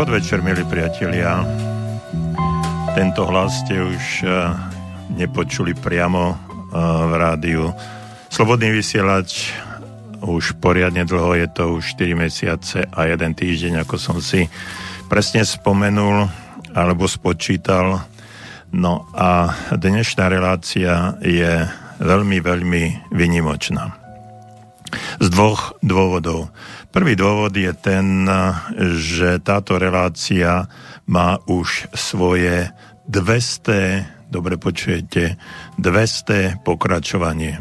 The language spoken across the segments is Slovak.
Podvečer, milí priatelia. Tento hlas ste už uh, nepočuli priamo uh, v rádiu. Slobodný vysielač už poriadne dlho, je to už 4 mesiace a jeden týždeň, ako som si presne spomenul alebo spočítal. No a dnešná relácia je veľmi, veľmi vynimočná. Z dvoch dôvodov. Prvý dôvod je ten, že táto relácia má už svoje 200, dobre počujete, 200 pokračovanie.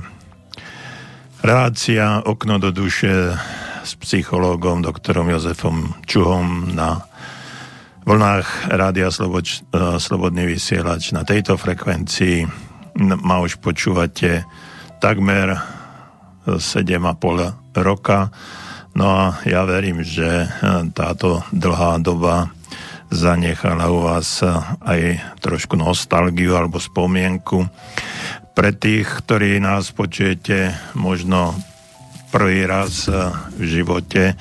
Relácia Okno do duše s psychológom doktorom Jozefom Čuhom na vlnách Rádia Sloboč, eh, Slobodný vysielač na tejto frekvencii ma už počúvate takmer 7,5 roka No a ja verím, že eh, táto dlhá doba zanechala u vás eh, aj trošku nostalgiu alebo spomienku. Pre tých, ktorí nás počujete možno prvý raz eh, v živote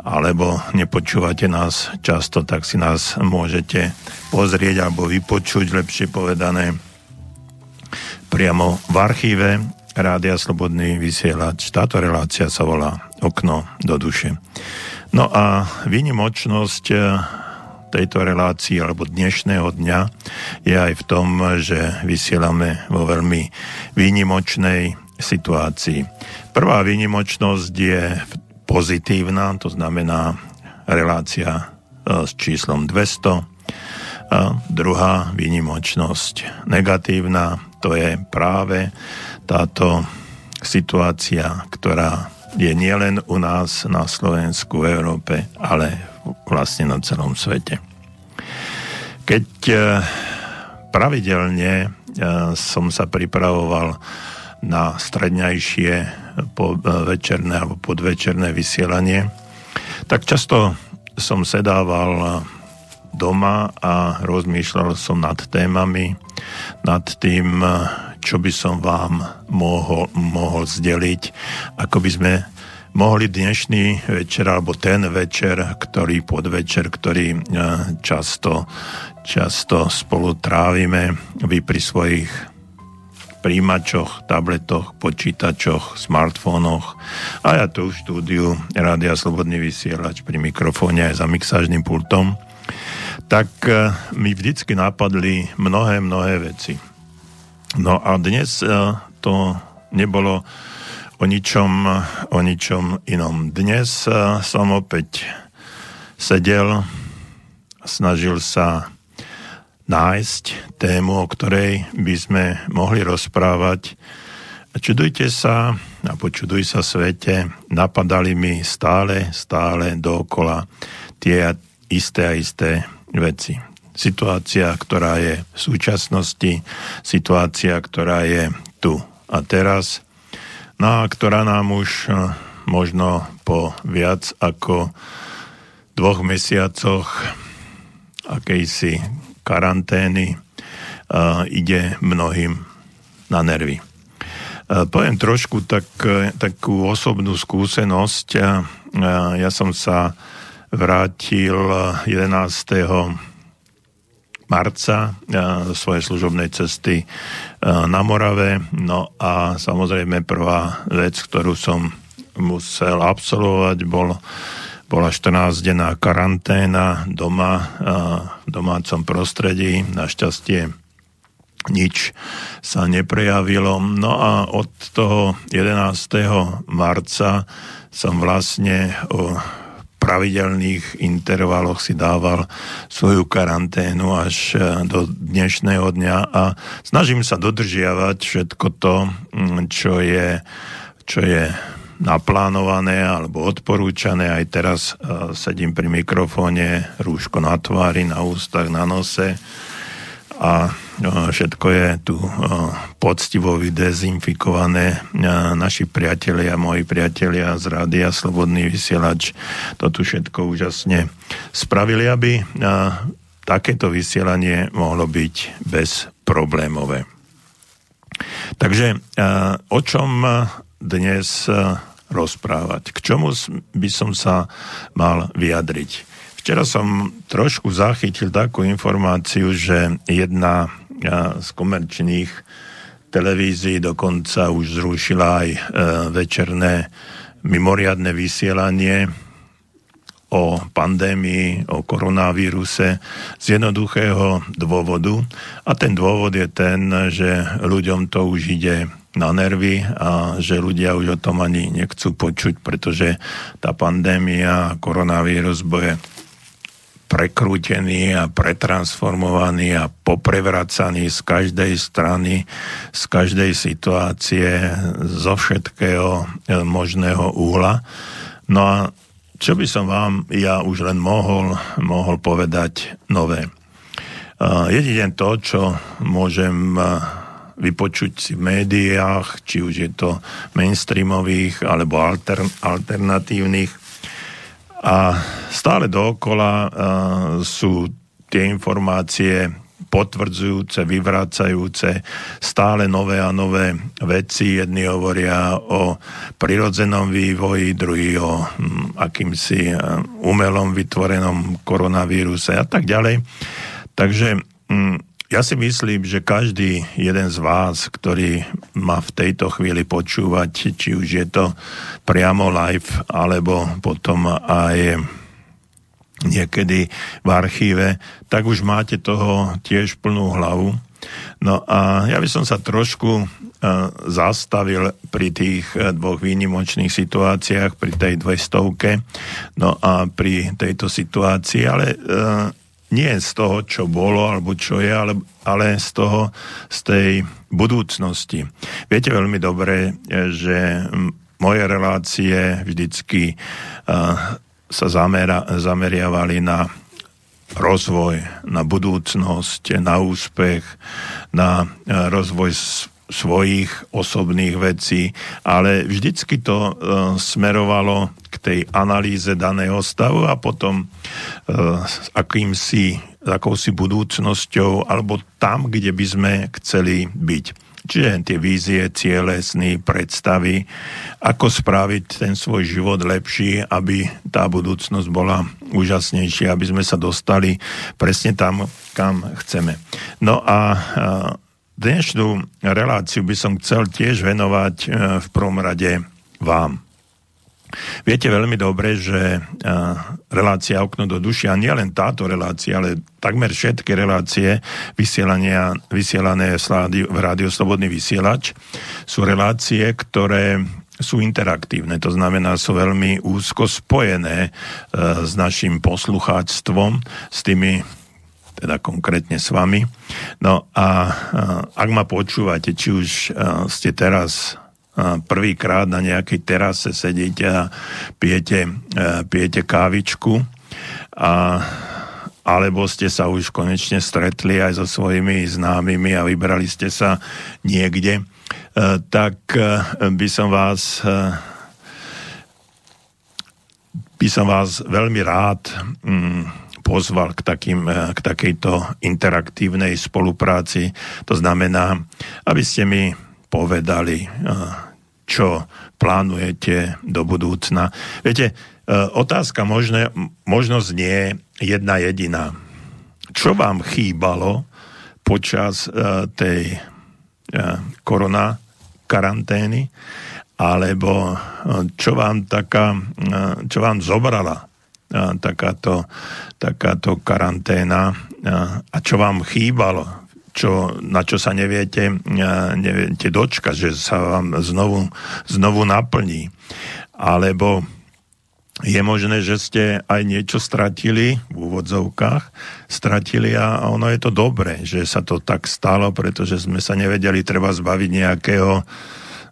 alebo nepočúvate nás často, tak si nás môžete pozrieť alebo vypočuť, lepšie povedané, priamo v archíve Rádia Slobodný vysielač. Táto relácia sa volá okno do duše. No a výnimočnosť eh, tejto relácii alebo dnešného dňa je aj v tom, že vysielame vo veľmi výnimočnej situácii. Prvá výnimočnosť je pozitívna, to znamená relácia eh, s číslom 200. A druhá výnimočnosť negatívna, to je práve táto situácia, ktorá je nielen u nás na Slovensku, v Európe, ale vlastne na celom svete. Keď e, pravidelne e, som sa pripravoval na stredňajšie e, večerné alebo podvečerné vysielanie, tak často som sedával doma a rozmýšľal som nad témami, nad tým, čo by som vám mohol, mohol zdeliť, ako by sme mohli dnešný večer, alebo ten večer, ktorý podvečer, ktorý e, často, často spolu trávime, vy pri svojich príjimačoch, tabletoch, počítačoch, smartfónoch a ja tu v štúdiu Rádia Slobodný vysielač pri mikrofóne aj za mixážnym pultom, tak e, mi vždycky napadli mnohé, mnohé veci. No a dnes e, to nebolo o ničom, o ničom inom. Dnes e, som opäť sedel snažil sa nájsť tému, o ktorej by sme mohli rozprávať. Čudujte sa a počuduj sa svete, napadali mi stále, stále dookola tie isté a isté veci situácia, ktorá je v súčasnosti, situácia, ktorá je tu a teraz, no a ktorá nám už eh, možno po viac ako dvoch mesiacoch akejsi karantény uh, ide mnohým na nervy. Uh, poviem trošku tak, takú osobnú skúsenosť. Ja som sa vrátil 11 marca zo svojej služobnej cesty na Morave. No a samozrejme prvá vec, ktorú som musel absolvovať, bol, bola 14-denná karanténa doma, v domácom prostredí. Našťastie nič sa neprejavilo. No a od toho 11. marca som vlastne pravidelných intervaloch si dával svoju karanténu až e, do dnešného dňa a snažím sa dodržiavať všetko to, čo je, čo je naplánované alebo odporúčané. Aj teraz uh, sedím pri mikrofóne, rúško na tvári, na ústach, na nose a všetko je tu poctivo vydezinfikované. Naši priatelia, moji priatelia z Rádia Slobodný vysielač to tu všetko úžasne spravili, aby takéto vysielanie mohlo byť bezproblémové. Takže o čom dnes rozprávať? K čomu by som sa mal vyjadriť? Včera som trošku zachytil takú informáciu, že jedna z komerčných televízií dokonca už zrušila aj e, večerné mimoriadne vysielanie o pandémii, o koronavíruse z jednoduchého dôvodu. A ten dôvod je ten, že ľuďom to už ide na nervy a že ľudia už o tom ani nechcú počuť, pretože tá pandémia, koronavírus bude prekrútený a pretransformovaný a poprevracaný z každej strany, z každej situácie, zo všetkého e, možného úhla. No a čo by som vám ja už len mohol, mohol povedať nové? Jedine to, čo môžem vypočuť si v médiách, či už je to mainstreamových alebo alter, alternatívnych. A stále dookola uh, sú tie informácie potvrdzujúce, vyvrácajúce stále nové a nové veci. Jedni hovoria o prirodzenom vývoji, druhý o hm, akýmsi umelom vytvorenom koronavíruse a tak ďalej. Takže hm, ja si myslím, že každý jeden z vás, ktorý má v tejto chvíli počúvať, či už je to priamo live, alebo potom aj niekedy v archíve, tak už máte toho tiež plnú hlavu. No a ja by som sa trošku uh, zastavil pri tých uh, dvoch výnimočných situáciách, pri tej dvestovke, no a pri tejto situácii, ale uh, nie z toho, čo bolo alebo čo je, ale, ale z toho, z tej budúcnosti. Viete veľmi dobre, že moje relácie vždycky uh, sa zamera, zameriavali na rozvoj, na budúcnosť, na úspech, na rozvoj svojich osobných vecí, ale vždycky to uh, smerovalo k tej analýze daného stavu a potom uh, s akýmsi, akousi budúcnosťou alebo tam, kde by sme chceli byť. Čiže tie vízie, ciele, sny, predstavy, ako spraviť ten svoj život lepší, aby tá budúcnosť bola úžasnejšia, aby sme sa dostali presne tam, kam chceme. No a uh, Dnešnú reláciu by som chcel tiež venovať e, v prvom rade vám. Viete veľmi dobre, že e, relácia Okno do duši, a nie len táto relácia, ale takmer všetky relácie vysielané v Rádiu Slobodný vysielač sú relácie, ktoré sú interaktívne, to znamená, sú veľmi úzko spojené e, s našim poslucháctvom, s tými teda konkrétne s vami. No a ak ma počúvate, či už ste teraz prvýkrát na nejakej terase sedíte a pijete, pijete kávičku a alebo ste sa už konečne stretli aj so svojimi známymi a vybrali ste sa niekde, tak by som vás by som vás veľmi rád mm, pozval k, takým, eh, k takejto interaktívnej spolupráci. To znamená, aby ste mi povedali, eh, čo plánujete do budúcna. Viete, eh, otázka možné, možno znie jedna jediná. Čo vám chýbalo počas tej korona karantény, alebo čo vám, taká, čo vám zobrala takáto, takáto karanténa a čo vám chýbalo, čo, na čo sa neviete, neviete dočkať, že sa vám znovu, znovu naplní. Alebo je možné, že ste aj niečo stratili v úvodzovkách, stratili a ono je to dobré, že sa to tak stalo, pretože sme sa nevedeli treba zbaviť nejakého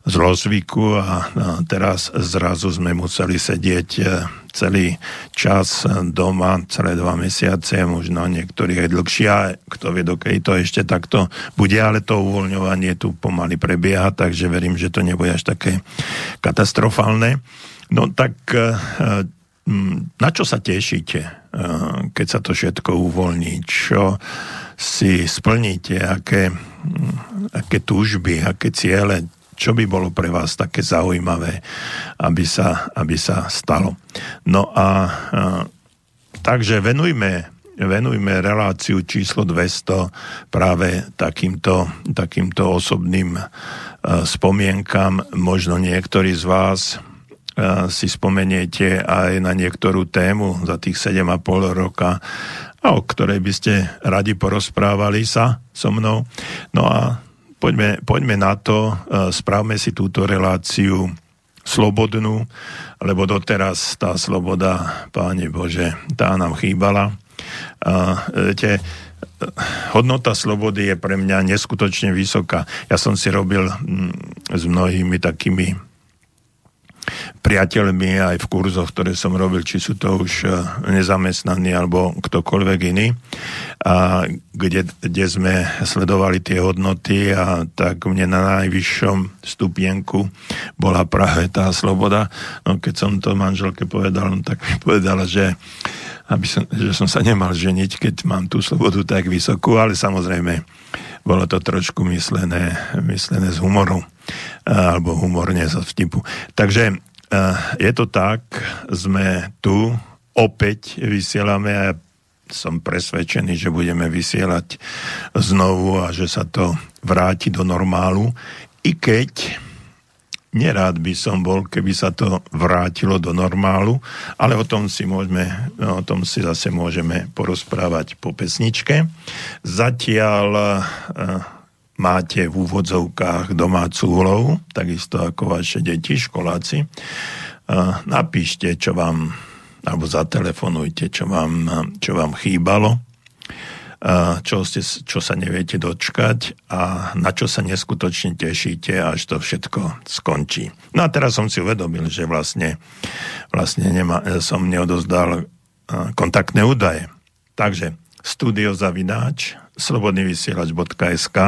zlozvyku a, a teraz zrazu sme museli sedieť e, celý čas doma, celé dva mesiace, možno niektorí aj dlhšie kto vie, dokej to ešte takto bude, ale to uvoľňovanie tu pomaly prebieha, takže verím, že to nebude až také katastrofálne. No tak e, na čo sa tešíte, e, keď sa to všetko uvoľní? Čo si splníte? Aké, aké túžby, aké ciele? Čo by bolo pre vás také zaujímavé, aby sa, aby sa stalo. No a, a takže venujme venujme reláciu číslo 200 práve takýmto, takýmto osobným uh, spomienkam. Možno niektorí z vás uh, si spomeniete aj na niektorú tému za tých 7,5 roka, o ktorej by ste radi porozprávali sa so mnou. No a poďme, poďme na to, uh, správme si túto reláciu slobodnú, lebo doteraz tá sloboda, Páne Bože, tá nám chýbala. A, viete, hodnota slobody je pre mňa neskutočne vysoká. Ja som si robil mm, s mnohými takými priateľmi aj v kurzoch, ktoré som robil, či sú to už e, nezamestnaní alebo ktokoľvek iný, a kde, kde sme sledovali tie hodnoty a tak mne na najvyššom stupienku bola práve tá sloboda. No keď som to manželke povedal, no, tak mi povedala, že aby som, že som sa nemal ženiť, keď mám tú slobodu tak vysokú, ale samozrejme bolo to trošku myslené, myslené z humoru alebo humorne zo vtipu. Takže je to tak, sme tu, opäť vysielame a som presvedčený, že budeme vysielať znovu a že sa to vráti do normálu. I keď nerád by som bol, keby sa to vrátilo do normálu, ale o tom si môžeme, o tom si zase môžeme porozprávať po pesničke. Zatiaľ máte v úvodzovkách domácu úlohu, takisto ako vaše deti, školáci. Napíšte, čo vám, alebo zatelefonujte, čo vám, čo vám chýbalo, čo, ste, čo sa neviete dočkať a na čo sa neskutočne tešíte, až to všetko skončí. No a teraz som si uvedomil, že vlastne, vlastne nema, som neodozdal kontaktné údaje. Takže studiozavináč slobodnyvysielač.sk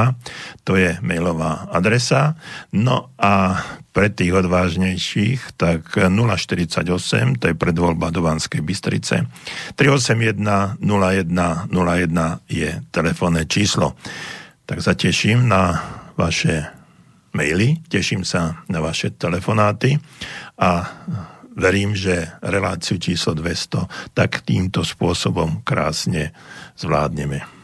to je mailová adresa. No a pre tých odvážnejších, tak 048, to je predvoľba do Banskej Bystrice, 381 0101 je telefónne číslo. Tak sa teším na vaše maily, teším sa na vaše telefonáty a verím, že reláciu číslo 200 tak týmto spôsobom krásne zvládneme.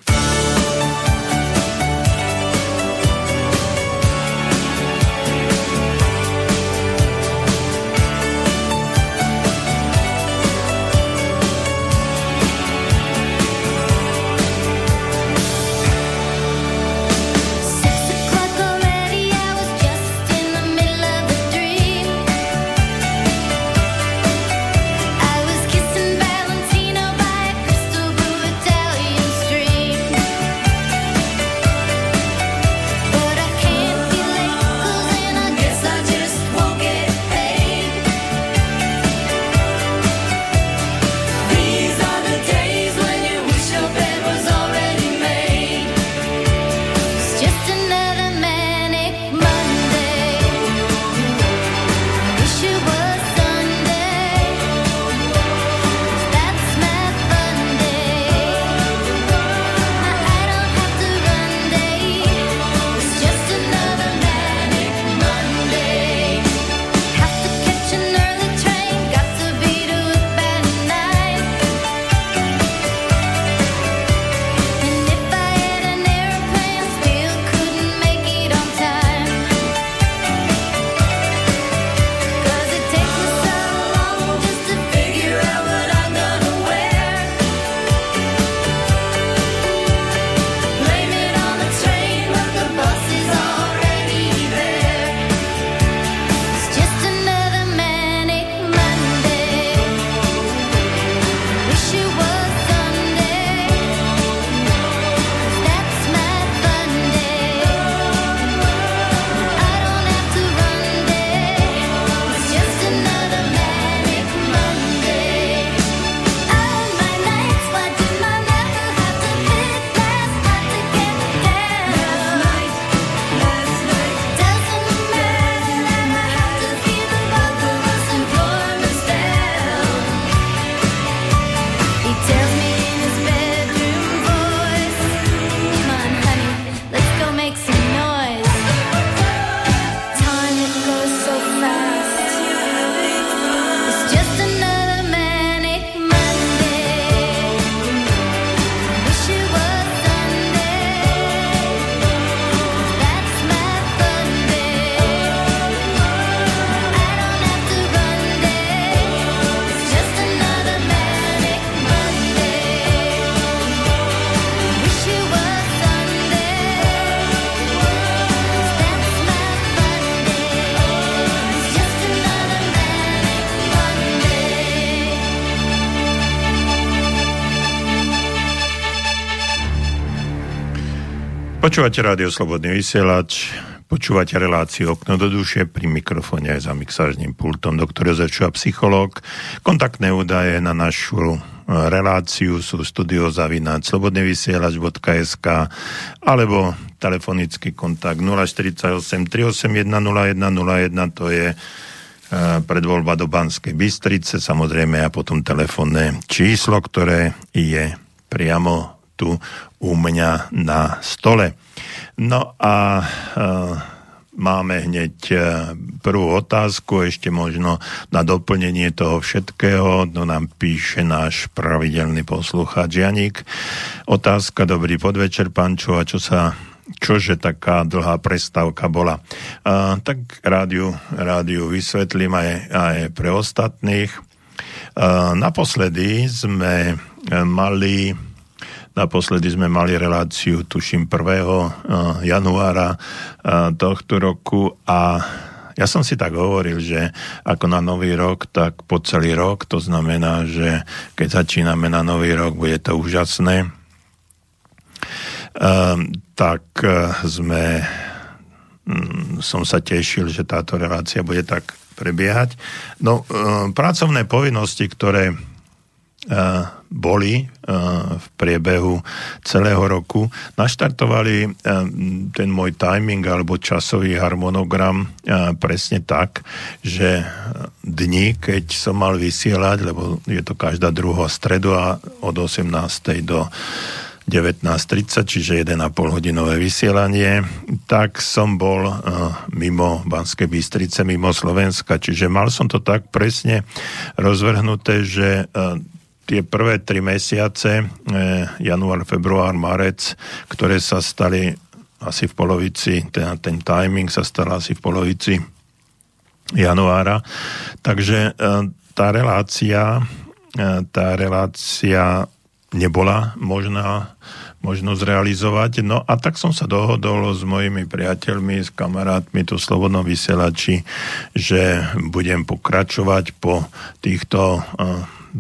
Počúvate rádio Slobodný vysielač, počúvate reláciu Okno do duše, pri mikrofóne aj za mixážnym pultom doktor Jozef Čuha, psychológ. Kontaktné údaje na našu e, reláciu sú studiozavináč slobodnyvysielač.sk alebo telefonický kontakt 048 381 0101 to je e, predvoľba do Banskej Bystrice, samozrejme a potom telefónne číslo, ktoré je priamo tu u mňa na stole. No a e, máme hneď e, prvú otázku, ešte možno na doplnenie toho všetkého, no nám píše náš pravidelný poslucháč Janík. Otázka, dobrý podvečer, pančo, a čo sa čože taká dlhá prestávka bola. A, tak rádiu, rádiu vysvetlím aj, aj pre ostatných. A, naposledy sme mali Naposledy sme mali reláciu, tuším, 1. Eh, januára eh, tohto roku a ja som si tak hovoril, že ako na nový rok, tak po celý rok, to znamená, že keď začíname na nový rok, bude to úžasné. Um, tak sme, um, som sa tešil, že táto relácia bude tak prebiehať. No, um, pracovné povinnosti, ktoré boli v priebehu celého roku. Naštartovali ten môj timing alebo časový harmonogram presne tak, že dni, keď som mal vysielať, lebo je to každá druhá stredu a od 18. do 19.30, čiže 1,5 hodinové vysielanie, tak som bol mimo Banskej Bystrice, mimo Slovenska, čiže mal som to tak presne rozvrhnuté, že tie prvé tri mesiace, eh, január, február, marec, ktoré sa stali asi v polovici, ten, ten timing sa stal asi v polovici januára. Takže eh, tá relácia, eh, tá relácia nebola možná možno zrealizovať. No a tak som sa dohodol s mojimi priateľmi, s kamarátmi tu Slobodnom vysielači, že budem pokračovať po týchto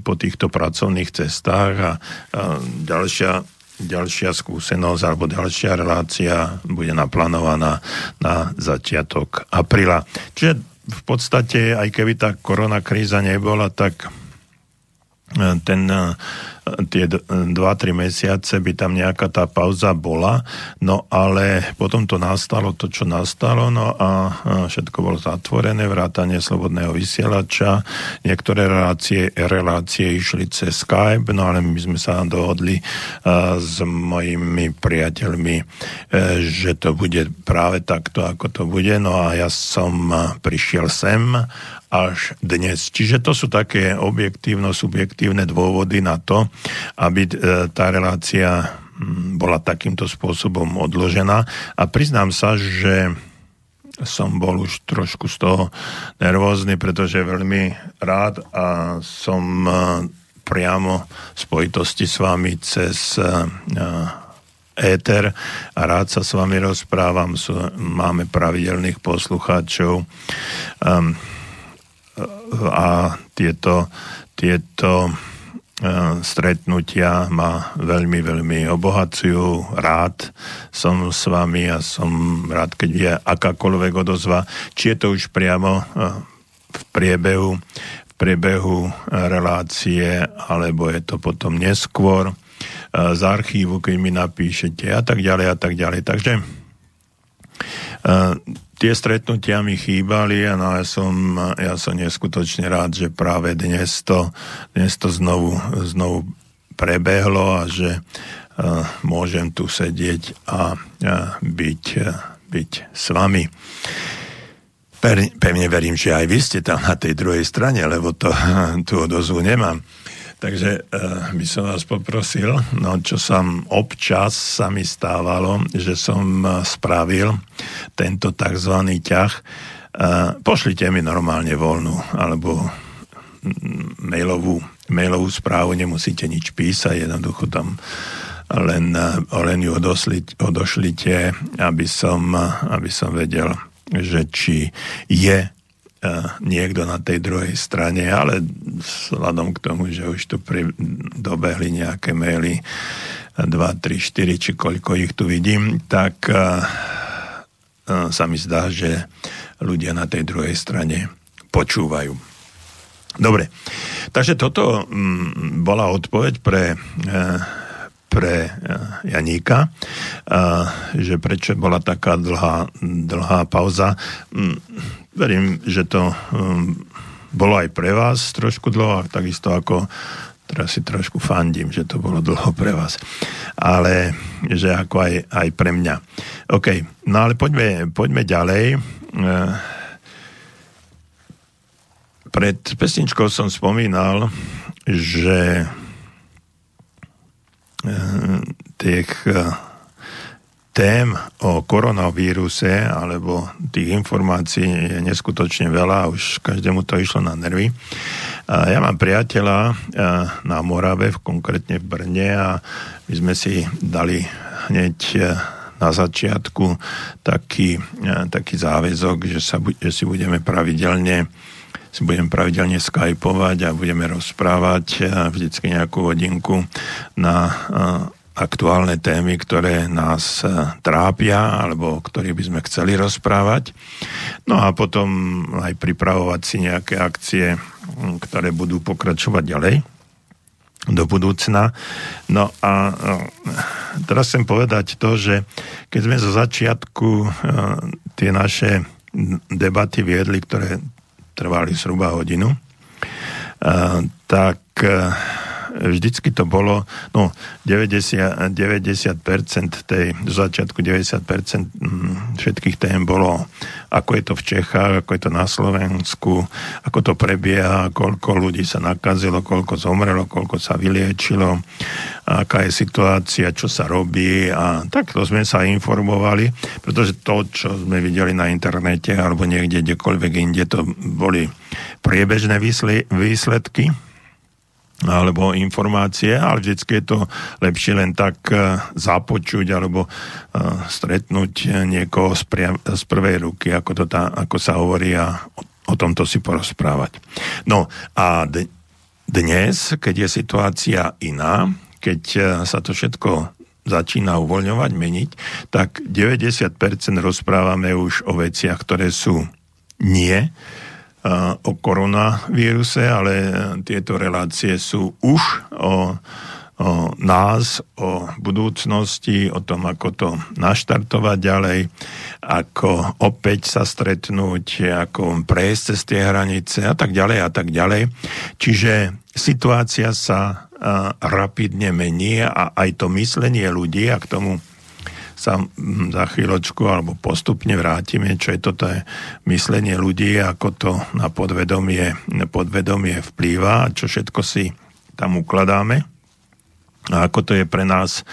po týchto pracovných cestách a, a ďalšia ďalšia skúsenosť alebo ďalšia relácia bude naplánovaná na začiatok apríla. Čiže v podstate, aj keby tá korona kríza nebola, tak ten tie 2-3 mesiace by tam nejaká tá pauza bola, no ale potom to nastalo to, čo nastalo, no a všetko bolo zatvorené, vrátanie slobodného vysielača, niektoré relácie, relácie išli cez Skype, no ale my sme sa dohodli s mojimi priateľmi, e, že to bude práve takto, ako to bude, no a ja som prišiel sem až dnes. Čiže to sú také objektívno-subjektívne dôvody na to, aby e, tá relácia bola takýmto spôsobom odložená. A priznám sa, že som bol už trošku z toho nervózny, pretože veľmi rád a som e, priamo v spojitosti s vami cez e, éter a rád sa s vami rozprávam. Máme pravidelných poslucháčov a tieto, tieto E, stretnutia ma veľmi, veľmi obohacujú. Rád som s vami a som rád, keď je akákoľvek odozva, či je to už priamo e, v priebehu, v priebehu relácie, alebo je to potom neskôr e, z archívu, keď mi napíšete a tak ďalej a tak ďalej. Takže tie stretnutia mi chýbali no ja som, ja som neskutočne rád, že práve dnes to, dnes to znovu, znovu prebehlo a že uh, môžem tu sedieť a uh, byť, uh, byť s vami. Pevne verím, že aj vy ste tam na tej druhej strane, lebo to, tú odozvu nemám. Takže uh, by som vás poprosil, no čo som občas sa mi stávalo, že som uh, spravil tento tzv. ťah. Uh, pošlite mi normálne voľnú alebo mailovú, mailovú správu, nemusíte nič písať, jednoducho tam len, len ju odošlite, aby som, aby som vedel, že či je niekto na tej druhej strane, ale vzhľadom k tomu, že už tu pri, dobehli nejaké maily 2, 3, 4, či koľko ich tu vidím, tak sa mi zdá, že ľudia na tej druhej strane počúvajú. Dobre, takže toto mm, bola odpoveď pre pre Janíka, že prečo bola taká dlhá, dlhá pauza. Verím, že to mm, bolo aj pre vás trošku dlho, takisto ako teraz si trošku fandím, že to bolo dlho pre vás. Ale že ako aj, aj pre mňa. OK, no ale poďme, poďme ďalej. E, pred pesničkou som spomínal, že tých eh, tém o koronavíruse alebo tých informácií je neskutočne veľa, už každému to išlo na nervy. Ja mám priateľa eh, na Morave, konkrétne v Brne a my sme si dali hneď eh, na začiatku taký, taký záväzok, že, sa, že si budeme pravidelne si budem pravidelne skypovať a budeme rozprávať vždycky nejakú hodinku na aktuálne témy, ktoré nás trápia alebo o by sme chceli rozprávať. No a potom aj pripravovať si nejaké akcie, ktoré budú pokračovať ďalej do budúcna. No a teraz chcem povedať to, že keď sme zo začiatku tie naše debaty viedli, ktoré trvali zhruba hodinu, tak vždycky to bolo, no 90, 90% tej, z začiatku 90% mm, všetkých tém bolo, ako je to v Čechách, ako je to na Slovensku, ako to prebieha, koľko ľudí sa nakazilo, koľko zomrelo, koľko sa vyliečilo, aká je situácia, čo sa robí a takto sme sa informovali, pretože to, čo sme videli na internete alebo niekde, kdekoľvek inde, to boli priebežné výsledky alebo informácie, ale vždycky je to lepšie len tak e, započuť alebo e, stretnúť niekoho z, pria- z prvej ruky, ako, to tá, ako sa hovorí a o, o tomto si porozprávať. No a d- dnes, keď je situácia iná, keď sa to všetko začína uvoľňovať, meniť, tak 90% rozprávame už o veciach, ktoré sú nie o koronavíruse, ale tieto relácie sú už o, o nás, o budúcnosti, o tom, ako to naštartovať ďalej, ako opäť sa stretnúť, ako prejsť cez tie hranice a tak ďalej a tak ďalej. Čiže situácia sa rapidne mení a aj to myslenie ľudí, a k tomu sa za chvíľočku alebo postupne vrátime, čo je toto je myslenie ľudí, ako to na podvedomie, podvedomie vplýva, čo všetko si tam ukladáme a ako to je pre nás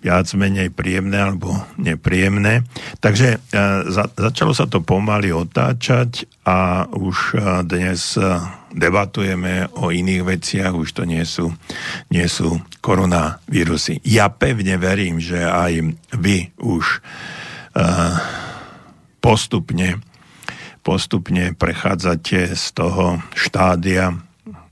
viac menej príjemné alebo nepríjemné. Takže e, za, začalo sa to pomaly otáčať a už e, dnes e, debatujeme o iných veciach, už to nie sú, nie sú koronavírusy. Ja pevne verím, že aj vy už postupne postupne prechádzate z toho štádia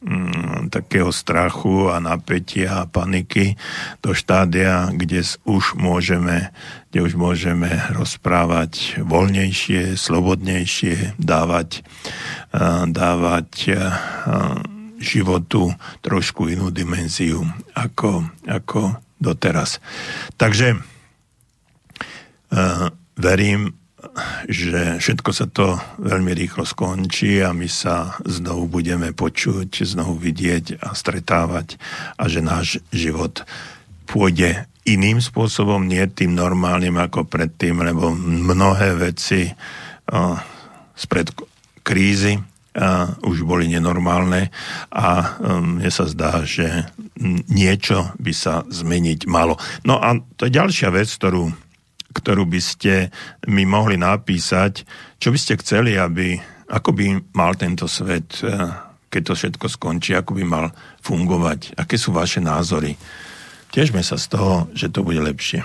mm, takého strachu a napätia a paniky do štádia, kde už môžeme, kde už môžeme rozprávať voľnejšie, slobodnejšie, dávať, dávať životu trošku inú dimenziu ako, ako doteraz. Takže verím, že všetko sa to veľmi rýchlo skončí a my sa znovu budeme počuť, znovu vidieť a stretávať a že náš život pôjde iným spôsobom, nie tým normálnym ako predtým, lebo mnohé veci o, spred krízy a, už boli nenormálne a um, mne sa zdá, že niečo by sa zmeniť malo. No a to je ďalšia vec, ktorú ktorú by ste mi mohli napísať, čo by ste chceli, aby, ako by mal tento svet, eh, keď to všetko skončí, ako by mal fungovať, aké sú vaše názory. Tiežme sa z toho, že to bude lepšie.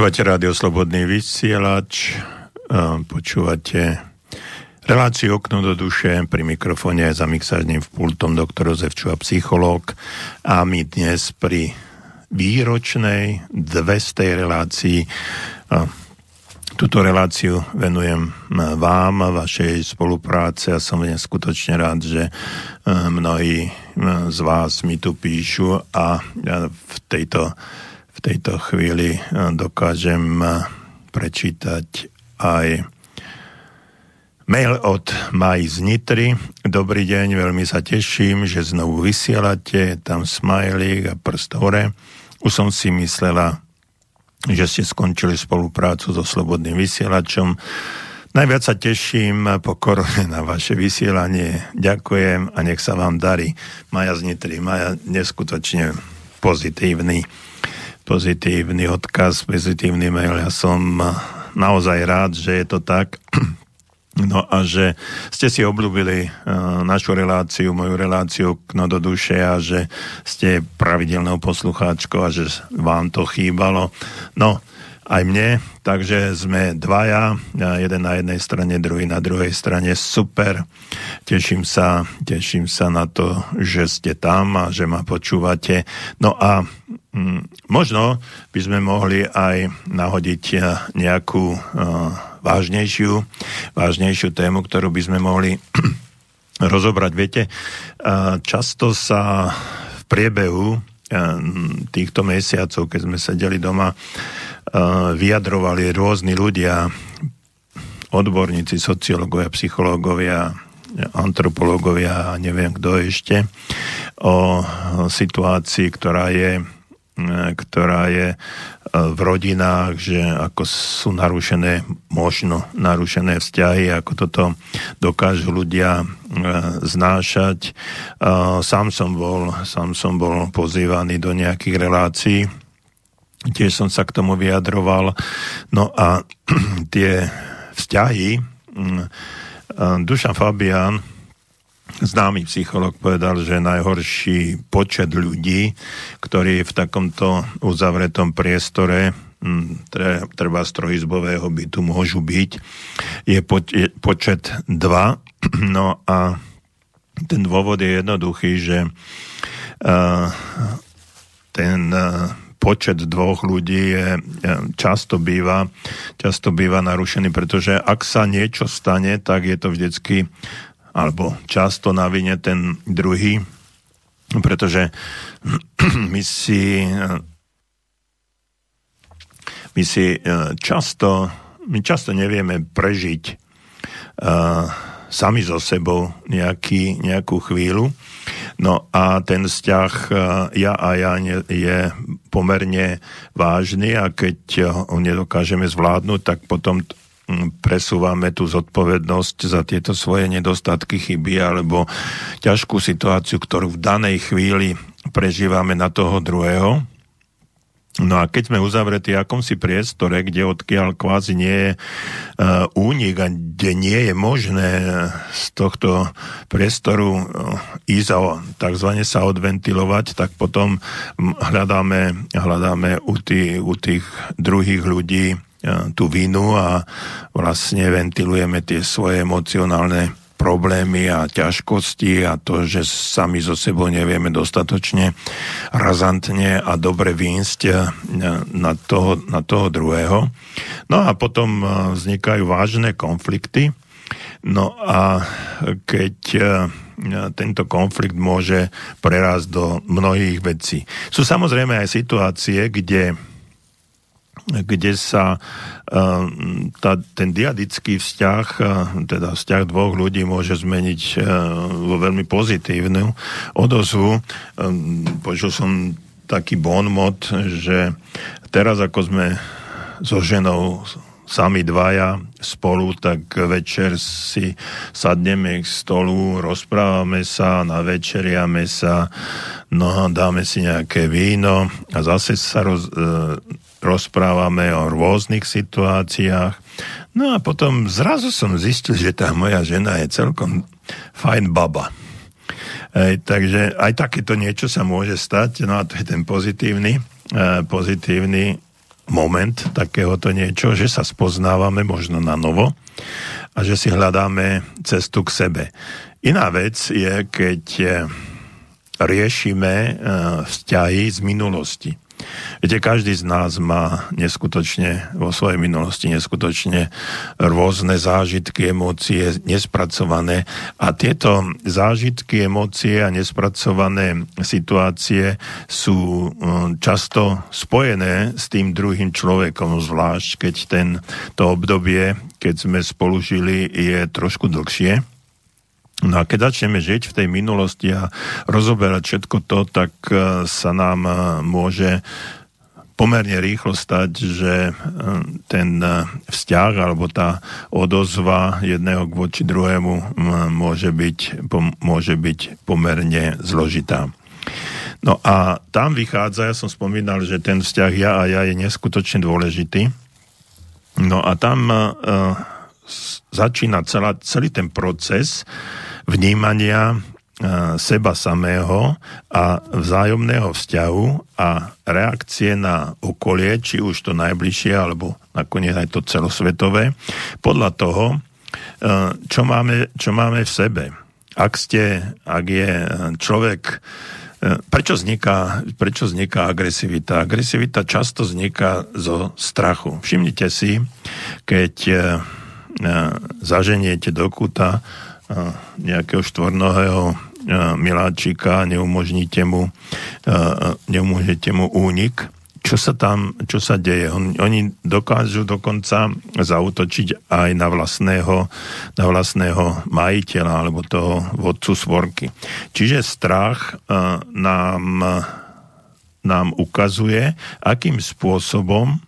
Počúvate rádio Slobodný vysielač, počúvate reláciu Okno do duše, pri mikrofóne za mixážnym pultom doktor Jozef a psychológ a my dnes pri výročnej 200. relácii Túto reláciu venujem vám, vašej spolupráce a som skutočne rád, že mnohí z vás mi tu píšu a v tejto v tejto chvíli eh, dokážem eh, prečítať aj mail od Maj z Nitry. Dobrý deň, veľmi sa teším, že znovu vysielate, tam smajlík a prst hore. Už som si myslela, že ste skončili spoluprácu so Slobodným vysielačom. Najviac sa teším po korone na vaše vysielanie. Ďakujem a nech sa vám darí. Maja z Nitry, Maja neskutočne pozitívny pozitívny odkaz, pozitívny mail. Ja som naozaj rád, že je to tak. No a že ste si obľúbili uh, našu reláciu, moju reláciu Kno do duše a že ste pravidelnou poslucháčkou a že vám to chýbalo. No, aj mne, takže sme dvaja, jeden na jednej strane, druhý na druhej strane, super. Teším sa, teším sa na to, že ste tam a že ma počúvate. No a Mm, možno by sme mohli aj nahodiť eh, nejakú uh, vážnejšiu, vážnejšiu tému, ktorú by sme mohli rozobrať. Viete, uh, často sa v priebehu týchto mesiacov, keď sme sedeli doma, vyjadrovali rôzni ľudia, odborníci, sociológovia, psychológovia, antropológovia a neviem kto ešte, o situácii, ktorá je E, ktorá je e, v rodinách, že ako sú narušené, možno narušené vzťahy, ako toto dokážu ľudia znášať. Sám som bol, sám som bol pozývaný do nejakých relácií, tiež som sa k tomu vyjadroval. No a tie vzťahy, Dušan Fabian, známy psycholog povedal, že najhorší počet ľudí, ktorí v takomto uzavretom priestore hm, treba z trojizbového bytu môžu byť, je, počet 2. No a ten dôvod je jednoduchý, že ten počet dvoch ľudí je, často býva, často býva narušený, pretože ak sa niečo stane, tak je to vždycky alebo často na vine ten druhý, pretože my si, my si e, často, my často nevieme prežiť uh, sami so sebou nejaký, nejakú chvíľu. No a ten vzťah uh, ja a ja je pomerne vážny a keď ho nedokážeme zvládnuť, tak potom presúvame tú zodpovednosť za tieto svoje nedostatky, chyby alebo ťažkú situáciu, ktorú v danej chvíli prežívame na toho druhého. No a keď sme uzavretí akomsi priestore, kde odkiaľ kvázi nie je uh, únik a kde nie je možné z tohto priestoru uh, ísť a takzvané sa odventilovať, tak potom hľadáme, hľadáme u, tých, u tých druhých ľudí tú vinu a vlastne ventilujeme tie svoje emocionálne problémy a ťažkosti a to, že sami so sebou nevieme dostatočne razantne a dobre výjsť na toho, na toho druhého. No a potom vznikajú vážne konflikty. No a keď tento konflikt môže prerásť do mnohých vecí. Sú samozrejme aj situácie, kde kde sa uh, tá, ten diadický vzťah, uh, teda vzťah dvoch ľudí môže zmeniť uh, vo veľmi pozitívnu odozvu. Počul som taký bonmot, že teraz ako sme so ženou sami dvaja spolu, tak večer si sadneme k stolu, rozprávame sa, navečeriame sa, no dáme si nejaké víno a zase sa roz, rozprávame o rôznych situáciách. No a potom zrazu som zistil, že tá moja žena je celkom fajn baba. Ej, takže aj takéto niečo sa môže stať, no a to je ten pozitívny, e, pozitívny moment takéhoto niečo, že sa spoznávame možno na novo a že si hľadáme cestu k sebe. Iná vec je, keď riešime e, vzťahy z minulosti. Viete, každý z nás má neskutočne vo svojej minulosti neskutočne rôzne zážitky, emócie nespracované. A tieto zážitky, emócie a nespracované situácie sú e, často spojené s tým druhým človekom, zvlášť keď ten, to obdobie, keď sme spolu žili, je trošku dlhšie No a keď začneme žiť v tej minulosti a rozoberať všetko to, tak e, sa nám e, môže pomerne rýchlo stať, že e, ten vzťah alebo tá odozva jedného k voči druhému môže byť, môže byť pomerne zložitá. No a tam vychádza, ja som spomínal, že ten vzťah ja a ja je neskutočne dôležitý. No a tam uh, začína celá, celý ten proces, vnímania e, seba samého a vzájomného vzťahu a reakcie na okolie, či už to najbližšie, alebo nakoniec aj to celosvetové, podľa toho, e, čo máme, čo máme v sebe. Ak, ste, ak je človek e, Prečo vzniká, prečo vzniká agresivita? Agresivita často vzniká zo strachu. Všimnite si, keď zaženiete do kuta nejakého štvornohého miláčika, neumožníte mu, neumožníte mu únik, čo sa tam, čo sa deje. On, oni dokážu dokonca zautočiť aj na vlastného, na vlastného majiteľa alebo toho vodcu svorky. Čiže strach nám, nám ukazuje, akým spôsobom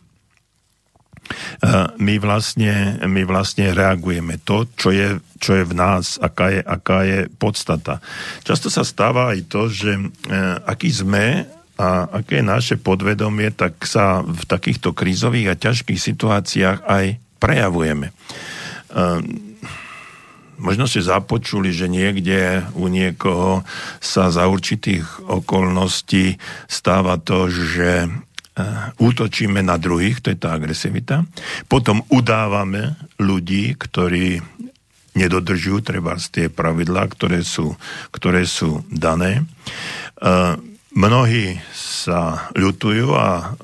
my vlastne, my vlastne reagujeme to, čo je, čo je v nás, aká je, aká je podstata. Často sa stáva aj to, že e, aký sme a aké je naše podvedomie, tak sa v takýchto krízových a ťažkých situáciách aj prejavujeme. Um, možno ste započuli, že niekde u niekoho sa za určitých okolností stáva to, že útočíme na druhých, to je tá agresivita. Potom udávame ľudí, ktorí nedodržujú treba tie pravidlá, ktoré sú, ktoré sú dané. Eh, mnohí sa ľutujú a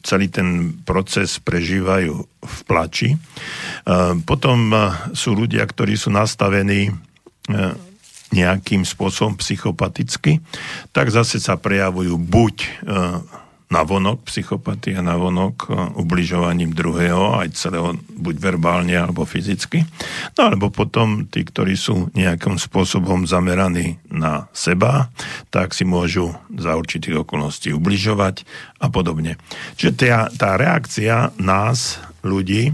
celý ten proces prežívajú v plači. Eh, potom sú ľudia, ktorí sú nastavení nejakým spôsobom psychopaticky, tak zase sa prejavujú buď navonok psychopatia, navonok e, ubližovaním druhého, aj celého, buď verbálne alebo fyzicky. No alebo potom tí, ktorí sú nejakým spôsobom zameraní na seba, tak si môžu za určitých okolností ubližovať a podobne. Čiže tá, tá reakcia nás, ľudí,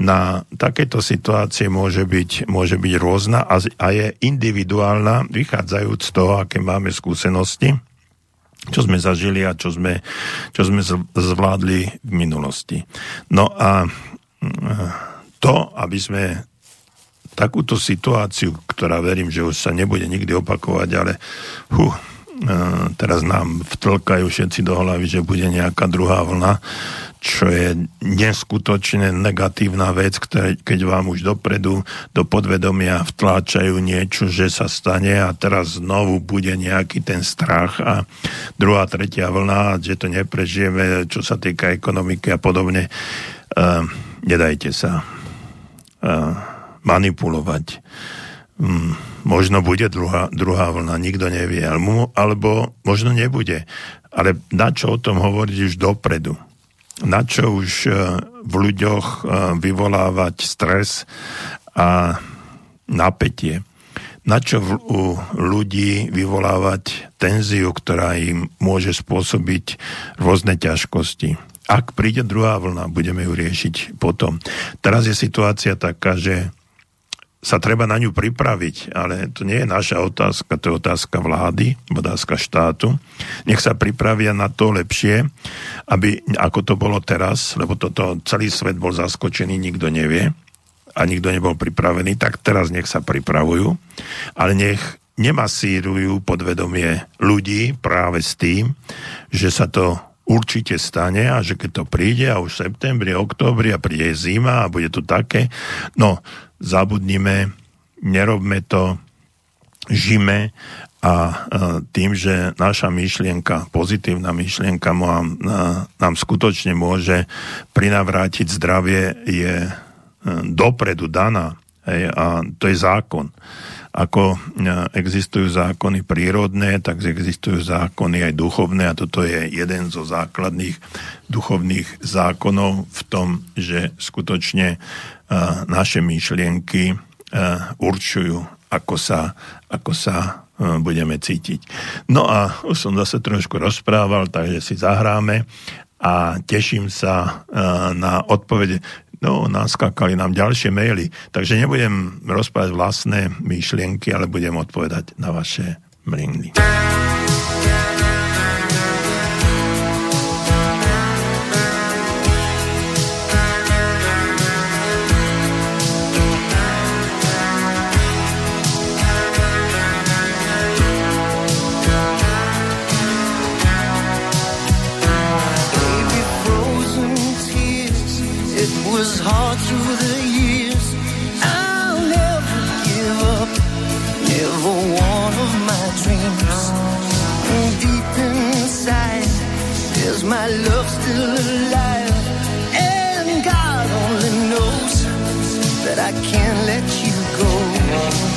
na takéto situácie môže byť, môže byť rôzna a, a je individuálna, vychádzajúc z toho, aké máme skúsenosti čo sme zažili a čo sme, čo sme zvládli v minulosti. No a to, aby sme takúto situáciu, ktorá verím, že už sa nebude nikdy opakovať, ale huh, teraz nám vtlkajú všetci do hlavy, že bude nejaká druhá vlna, čo je neskutočne negatívna vec, keď vám už dopredu do podvedomia vtláčajú niečo, že sa stane a teraz znovu bude nejaký ten strach a druhá, tretia vlna, že to neprežijeme, čo sa týka ekonomiky a podobne. Uh, nedajte sa uh, manipulovať. Um, možno bude druhá, druhá vlna, nikto nevie, alebo možno nebude. Ale na čo o tom hovoriť už dopredu? Na čo už e, v ľuďoch e, vyvolávať stres a napätie. Na čo u ľudí vyvolávať tenziu, ktorá im môže spôsobiť rôzne ťažkosti. Ak príde druhá vlna, budeme ju riešiť potom. Teraz je situácia taká, že sa treba na ňu pripraviť, ale to nie je naša otázka, to je otázka vlády, otázka štátu. Nech sa pripravia na to lepšie, aby, ako to bolo teraz, lebo toto celý svet bol zaskočený, nikto nevie a nikto nebol pripravený, tak teraz nech sa pripravujú, ale nech nemasírujú podvedomie ľudí práve s tým, že sa to určite stane a že keď to príde a už v septembri, oktobri a príde zima a bude to také, no zabudnime, nerobme to, žime a tým, že naša myšlienka, pozitívna myšlienka nám, nám skutočne môže prinavrátiť zdravie, je dopredu daná. Hej, a to je zákon. Ako existujú zákony prírodné, tak existujú zákony aj duchovné a toto je jeden zo základných duchovných zákonov v tom, že skutočne naše myšlienky určujú, ako sa, ako sa budeme cítiť. No a už som zase trošku rozprával, takže si zahráme a teším sa na odpovede. No, naskakali nám ďalšie maily, takže nebudem rozprávať vlastné myšlienky, ale budem odpovedať na vaše through the years. I'll never give up, never one of my dreams. And deep inside, is my love still alive? And God only knows that I can't let you go.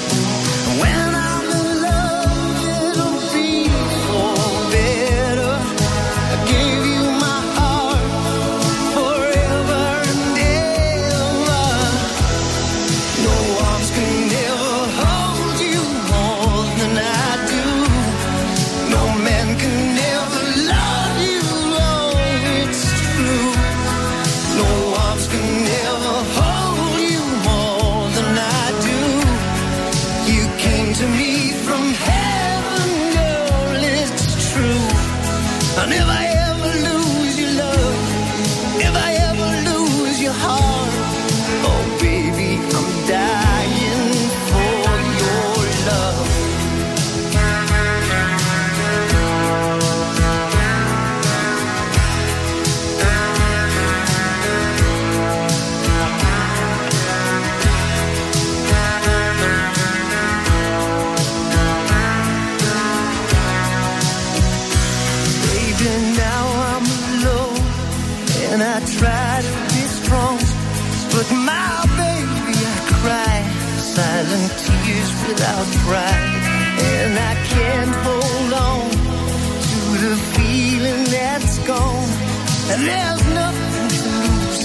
And there's nothing to lose,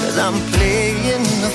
cause I'm playing the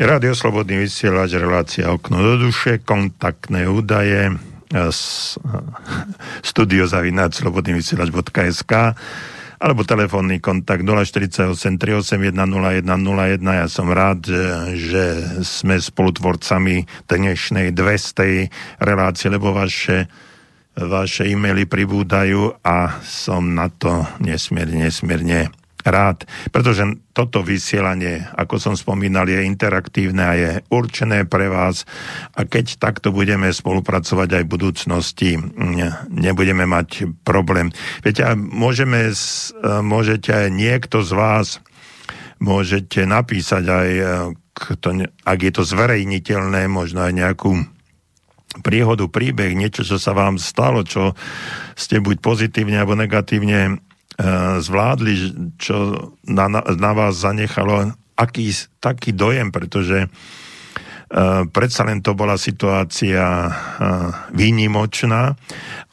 Radio Slobodný vysielač, relácia Okno do duše, kontaktné údaje, s, studiozavinač.slobodnyvysielač.sk alebo telefónny kontakt 048 381 0101. Ja som rád, že, že sme spolutvorcami dnešnej 200. relácie, lebo vaše vaše e-maily pribúdajú a som na to nesmierne, nesmierne rád, pretože toto vysielanie, ako som spomínal, je interaktívne a je určené pre vás a keď takto budeme spolupracovať aj v budúcnosti, nebudeme mať problém. Viete, môžeme, môžete aj niekto z vás môžete napísať aj, ak je to zverejniteľné, možno aj nejakú príhodu, príbeh, niečo, čo sa vám stalo, čo ste buď pozitívne alebo negatívne zvládli, čo na, na vás zanechalo aký, taký dojem, pretože uh, predsa len to bola situácia uh, výnimočná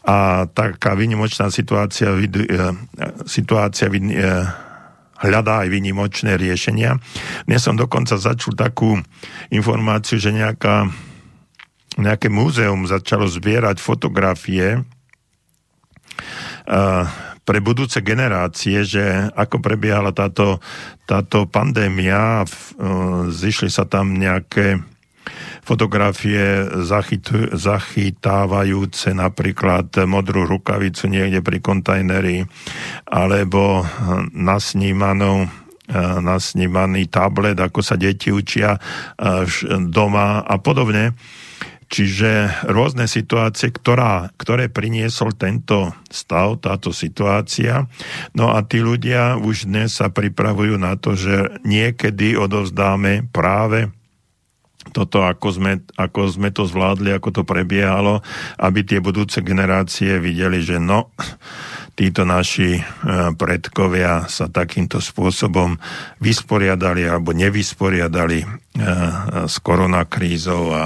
a taká výnimočná situácia, uh, situácia uh, hľadá aj výnimočné riešenia. Dnes som dokonca začul takú informáciu, že nejaká, nejaké múzeum začalo zbierať fotografie pre budúce generácie, že ako prebiehala táto, táto pandémia, e, zišli sa tam nejaké fotografie zachyt, zachytávajúce napríklad modrú rukavicu niekde pri kontajneri alebo nasnímanú e, nasnímaný tablet, ako sa deti učia e, doma a podobne. Čiže rôzne situácie, ktorá, ktoré priniesol tento stav, táto situácia. No a tí ľudia už dnes sa pripravujú na to, že niekedy odovzdáme práve toto, ako sme, ako sme to zvládli, ako to prebiehalo, aby tie budúce generácie videli, že no, títo naši e, predkovia sa takýmto spôsobom vysporiadali alebo nevysporiadali e, s koronakrízou a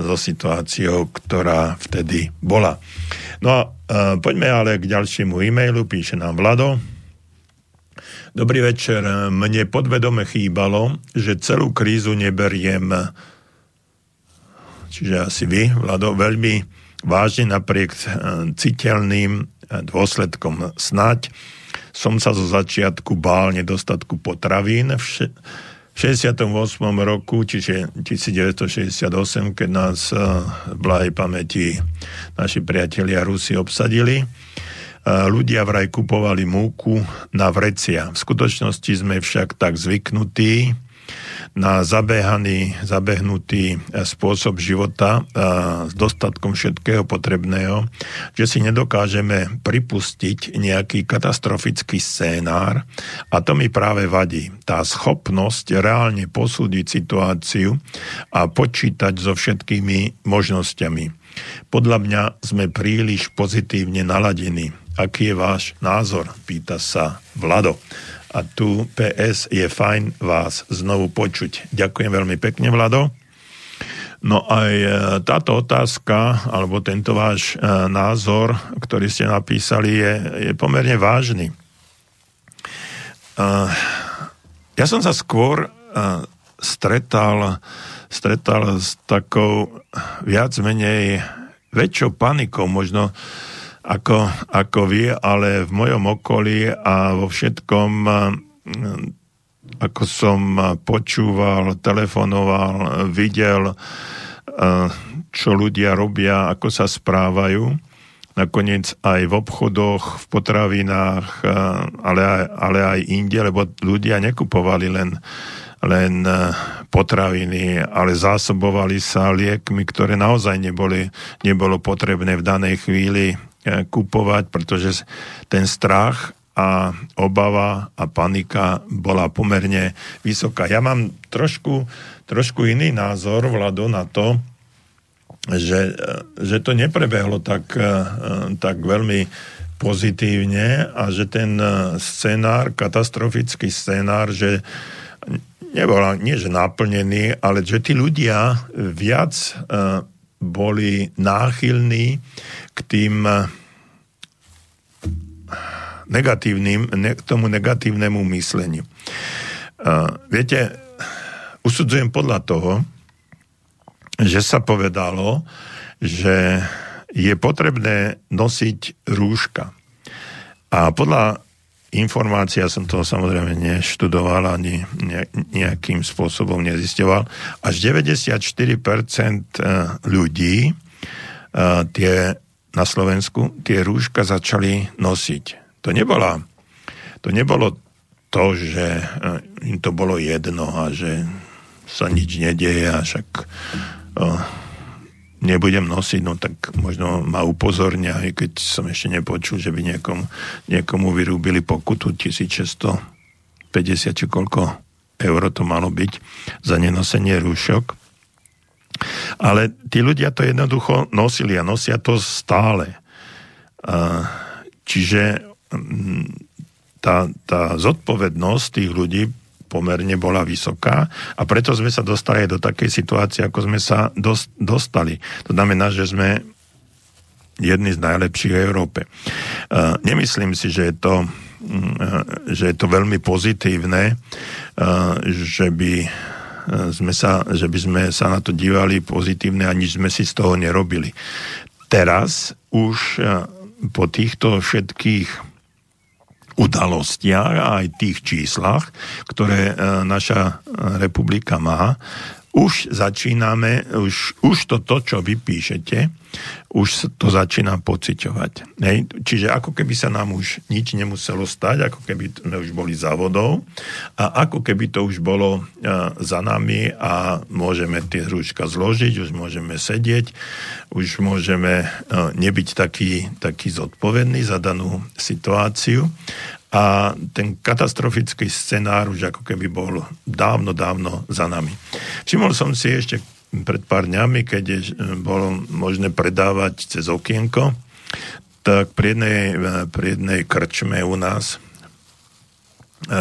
so situáciou, ktorá vtedy bola. No a e, poďme ale k ďalšiemu e-mailu, píše nám Vlado. Dobrý večer, mne podvedome chýbalo, že celú krízu neberiem, čiže asi vy, Vlado, veľmi vážne napriek e, citeľným dôsledkom snať. Som sa zo začiatku bál nedostatku potravín, vš- 68. roku, čiže 1968, keď nás eh, v blahej pamäti naši priatelia Rusi obsadili, eh, ľudia vraj kupovali múku na vrecia. V skutočnosti sme však tak zvyknutí, na zabehaný, zabehnutý eh, spôsob života a s dostatkom všetkého potrebného, že si nedokážeme pripustiť nejaký katastrofický scénár a to mi práve vadí. Tá schopnosť reálne posúdiť situáciu a počítať so všetkými možnosťami. Podľa mňa sme príliš pozitívne naladení. Aký je váš názor? Pýta sa Vlado. A tu PS je fajn vás znovu počuť. Ďakujem veľmi pekne, Vlado. No aj e, táto otázka, alebo tento váš e, názor, ktorý ste napísali, je, je pomerne vážny. E, ja som sa skôr stretal, stretal s takou viac menej väčšou panikou, možno ako, ako vy, ale v mojom okolí a vo všetkom, ako som počúval, telefonoval, videl, čo ľudia robia, ako sa správajú. Nakoniec aj v obchodoch, v potravinách, ale aj, ale aj inde, lebo ľudia nekupovali len, len potraviny, ale zásobovali sa liekmi, ktoré naozaj neboli, nebolo potrebné v danej chvíli E, kupovať, pretože ten strach a obava a panika bola pomerne vysoká. Ja mám trošku, trošku iný názor, Vlado, na to, že, e, že to neprebehlo tak, e, tak veľmi pozitívne a že ten scenár, katastrofický scenár, že nebol nie že naplnený, ale že tí ľudia viac boli náchylní k tým eh, negatívnym, ne, k tomu negatívnemu mysleniu. Uh, viete, usudzujem podľa toho, že sa povedalo, že je potrebné nosiť rúška. A podľa informácia, som to samozrejme neštudoval ani nejakým spôsobom nezistoval, až 94% eh, ľudí eh, tie na Slovensku tie rúška začali nosiť. To, nebola, to nebolo to, že im to bolo jedno a že sa nič nedieje a však nebudem nosiť, no tak možno ma upozornia, aj keď som ešte nepočul, že by niekomu, niekomu vyrúbili pokutu 1650 či koľko euro to malo byť za nenosenie rúšok. Ale tí ľudia to jednoducho nosili a nosia to stále. Čiže mm, tá, tá zodpovednosť tých ľudí pomerne bola vysoká a preto sme sa dostali do takej situácie, ako sme sa dos- dostali. To znamená, že sme jedni z najlepších v Európe. Uh, nemyslím si, že je to, uh, že je to veľmi pozitívne, uh, že by sme sa, že by sme sa na to dívali pozitívne a nič sme si z toho nerobili. Teraz už po týchto všetkých udalostiach a aj tých číslach, ktoré e, naša republika má, už začíname, už, už to, to, čo vy píšete, už to začína pociťovať. Hej? Čiže ako keby sa nám už nič nemuselo stať, ako keby sme už boli za vodou a ako keby to už bolo uh, za nami a môžeme tie rúška zložiť, už môžeme sedieť, už môžeme uh, nebyť taký, taký zodpovedný za danú situáciu a ten katastrofický scenár už ako keby bol dávno, dávno za nami. Všimol som si ešte pred pár dňami, keď je, bolo možné predávať cez okienko, tak pri jednej, pri jednej krčme u nás e,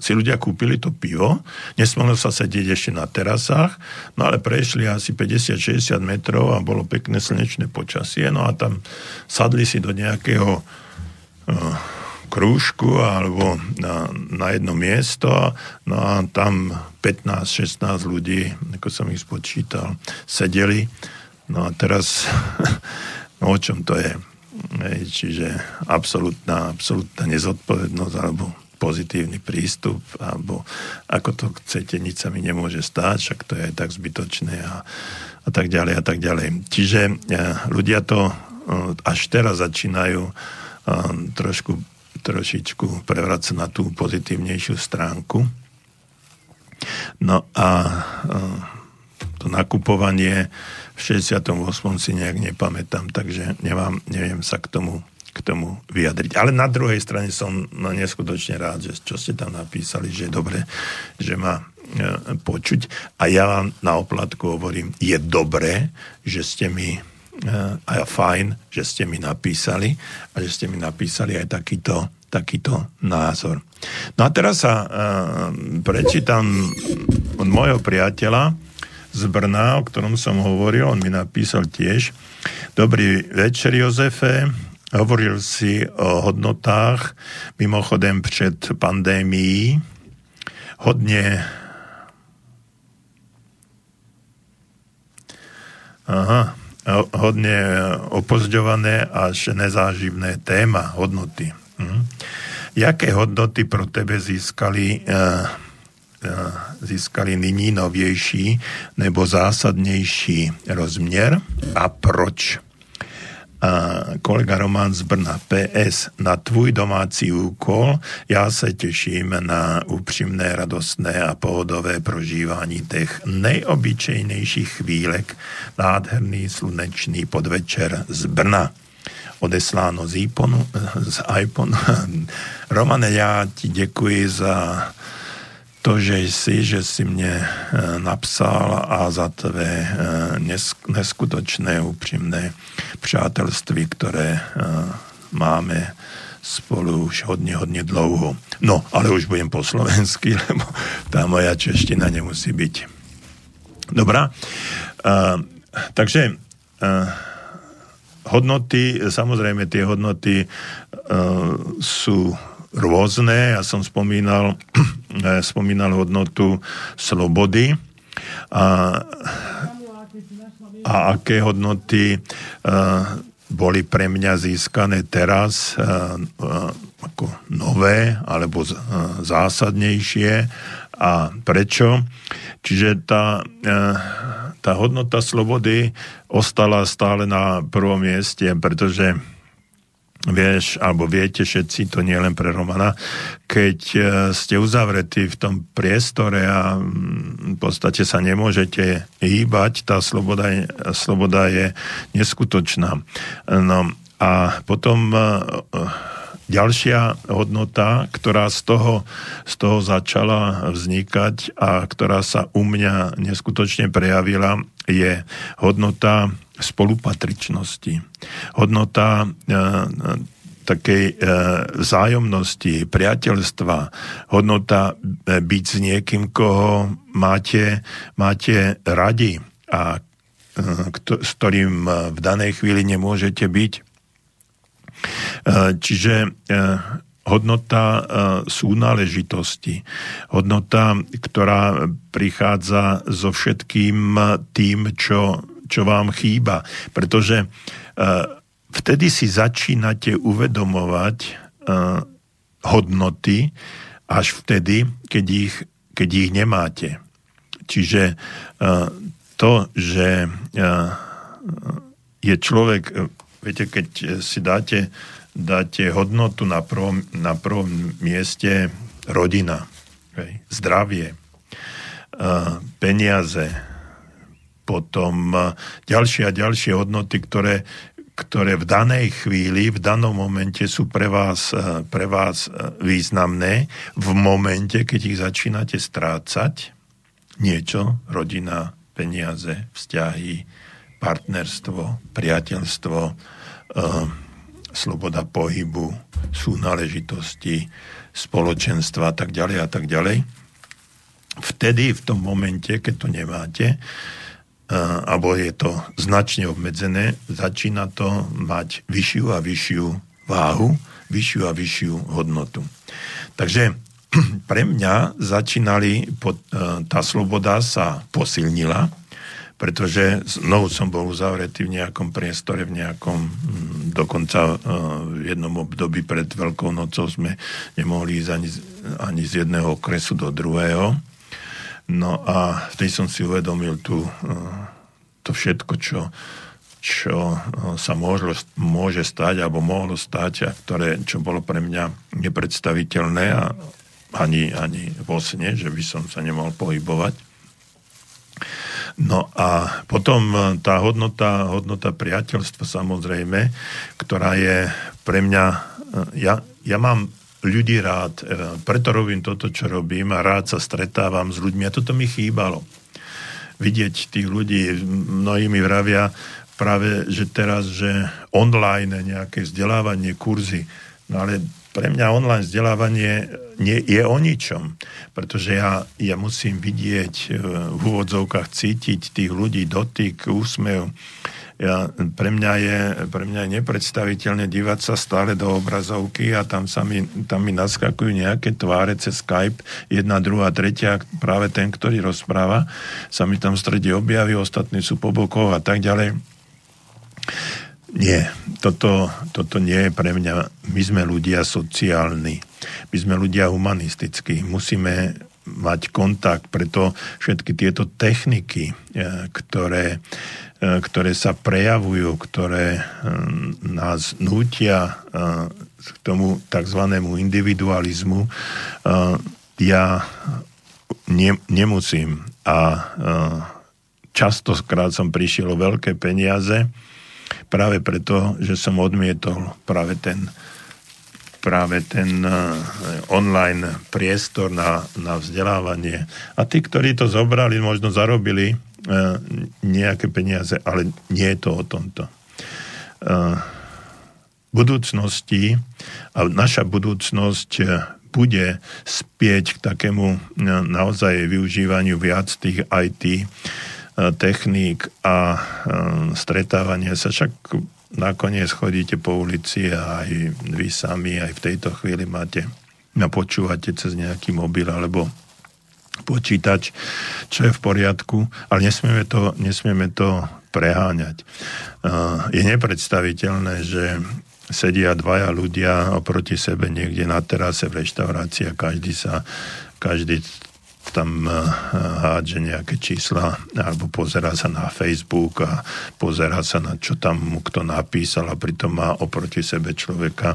si ľudia kúpili to pivo, nesmohlo sa sedieť ešte na terasách, no ale prešli asi 50-60 metrov a bolo pekné slnečné počasie, no a tam sadli si do nejakého krúžku alebo na, na jedno miesto no a tam 15-16 ľudí, ako som ich spočítal, sedeli. No a teraz, no o čom to je? Čiže absolútna, absolútna nezodpovednosť alebo pozitívny prístup, alebo ako to chcete, nič sa mi nemôže stáť, však to je tak zbytočné a, a tak ďalej a tak ďalej. Čiže ja, ľudia to až teraz začínajú trošku trošičku prevracať na tú pozitívnejšiu stránku. No a to nakupovanie v 68. si nejak nepamätám, takže nemám, neviem sa k tomu, k tomu vyjadriť. Ale na druhej strane som no, neskutočne rád, že čo ste tam napísali, že je dobre, že ma e, počuť. A ja vám na oplatku hovorím, je dobré, že ste mi a fajn, že ste mi napísali a že ste mi napísali aj takýto, takýto názor. No a teraz sa uh, prečítam od môjho priateľa z Brna, o ktorom som hovoril, on mi napísal tiež. Dobrý večer, Jozefe. Hovoril si o hodnotách, mimochodem před pandémií. Hodne Aha, hodne opozdňované až nezáživné téma hodnoty. Hm. Jaké hodnoty pro tebe získali, uh, uh, získali nyní novější nebo zásadnější rozměr a proč? Kolega Roman z Brna. PS, na tvůj domácí úkol já se těším na upřímné, radostné a pohodové prožívání těch nejobyčejnějších chvílek. Nádherný slunečný podvečer z Brna odesláno z, iPhone, z iPhone. Romane, já ti děkuji za to, že jsi, že si mě eh, napsal a za tvé eh, neskutočné, úprimné přátelství, které eh, máme spolu už hodně, hodně dlouho. No, ale už budem po slovensky, lebo tá moja čeština nemusí byť. Dobrá. Uh, takže uh, hodnoty, samozrejme tie hodnoty uh, sú rôzne. Ja som spomínal, eh, spomínal hodnotu slobody a, a aké hodnoty uh, boli pre mňa získané teraz uh, uh, ako nové alebo z, uh, zásadnejšie a prečo. Čiže tá, tá hodnota slobody ostala stále na prvom mieste, pretože vieš, alebo viete všetci, to nie len pre Romana, keď e, ste uzavretí v tom priestore a mm, v podstate sa nemôžete hýbať, tá sloboda je, sloboda je neskutočná. No a potom e, ďalšia hodnota, ktorá z toho, z toho začala vznikať a ktorá sa u mňa neskutočne prejavila, je hodnota spolupatričnosti. Hodnota e, takej e, priateľstva, hodnota e, byť s niekým, koho máte, máte radi a e, s ktorým v danej chvíli nemôžete byť E, čiže e, hodnota e, súnáležitosti, hodnota, ktorá prichádza so všetkým tým, čo, čo vám chýba. Pretože vtedy si začínate uvedomovať hodnoty až vtedy, keď ich, keď ich nemáte. Čiže to, že je človek Viete, keď si dáte, dáte hodnotu na prvom, na prvom mieste rodina, hej, zdravie, uh, peniaze, potom uh, ďalšie a ďalšie hodnoty, ktoré, ktoré v danej chvíli, v danom momente sú pre vás, uh, pre vás významné, v momente, keď ich začínate strácať, niečo, rodina, peniaze, vzťahy, partnerstvo, priateľstvo, sloboda pohybu, súnáležitosti, spoločenstva a tak ďalej a tak ďalej. Vtedy, v tom momente, keď to nemáte, e, alebo je to značne obmedzené, začína to mať vyššiu a vyššiu váhu, vyššiu a vyššiu hodnotu. Takže pre mňa začínali, e, tá sloboda sa posilnila, pretože znovu som bol uzavretý v nejakom priestore, v nejakom, mm, dokonca e, v jednom období pred Veľkou nocou sme nemohli ísť ani, ani z jedného okresu do druhého. No a vtedy som si uvedomil tu, e, to všetko, čo, čo e, sa môže, môže stať alebo mohlo stať a ktoré, čo bolo pre mňa nepredstaviteľné a ani, ani vo sne, že by som sa nemohol pohybovať. No a potom e, tá hodnota, hodnota priateľstva samozrejme, ktorá je pre mňa, e, ja, ja mám ľudí rád, e, preto robím toto, čo robím a rád sa stretávam s ľuďmi a toto mi chýbalo. Vidieť tých ľudí, mnohí mi vravia práve, že teraz, že online nejaké vzdelávanie, kurzy, no ale pre mňa online vzdelávanie nie, je o ničom, pretože ja, ja musím vidieť e, v úvodzovkách, cítiť tých ľudí, dotyk, úsmev. Ja, pre, mňa je, pre mňa je nepredstaviteľné dívať sa stále do obrazovky a tam, sa mi, tam mi naskakujú nejaké tváre cez Skype, jedna, druhá, tretia, práve ten, ktorý rozpráva, sa mi tam v strede objaví, ostatní sú po bokoch a tak ďalej nie, toto, toto nie je pre mňa. My sme ľudia sociálni, my sme ľudia humanistickí, musíme mať kontakt, preto všetky tieto techniky, e, ktoré, e, ktoré sa prejavujú, ktoré e, nás nútia k tomu tzv. individualizmu, ja ne, nemusím. A častokrát som prišiel o veľké peniaze, práve preto, že som odmietol práve ten práve ten uh, online priestor na, na vzdelávanie. A tí, ktorí to zobrali, možno zarobili uh, nejaké peniaze, ale nie je to o tomto. Uh, budúcnosti a naša budúcnosť bude spieť k takému naozaj využívaniu viac tých IT techník a e, stretávania sa, však nakoniec chodíte po ulici a aj vy sami aj v tejto chvíli máte a počúvate cez nejaký mobil alebo počítač, čo je v poriadku, ale nesmieme to, nesmieme to preháňať. E, je nepredstaviteľné, že sedia dvaja ľudia oproti sebe niekde na terase v reštaurácii a každý sa, každý tam eh, hádže nejaké čísla alebo pozera sa na Facebook a pozera sa na čo tam mu kto napísal a pritom má oproti sebe človeka,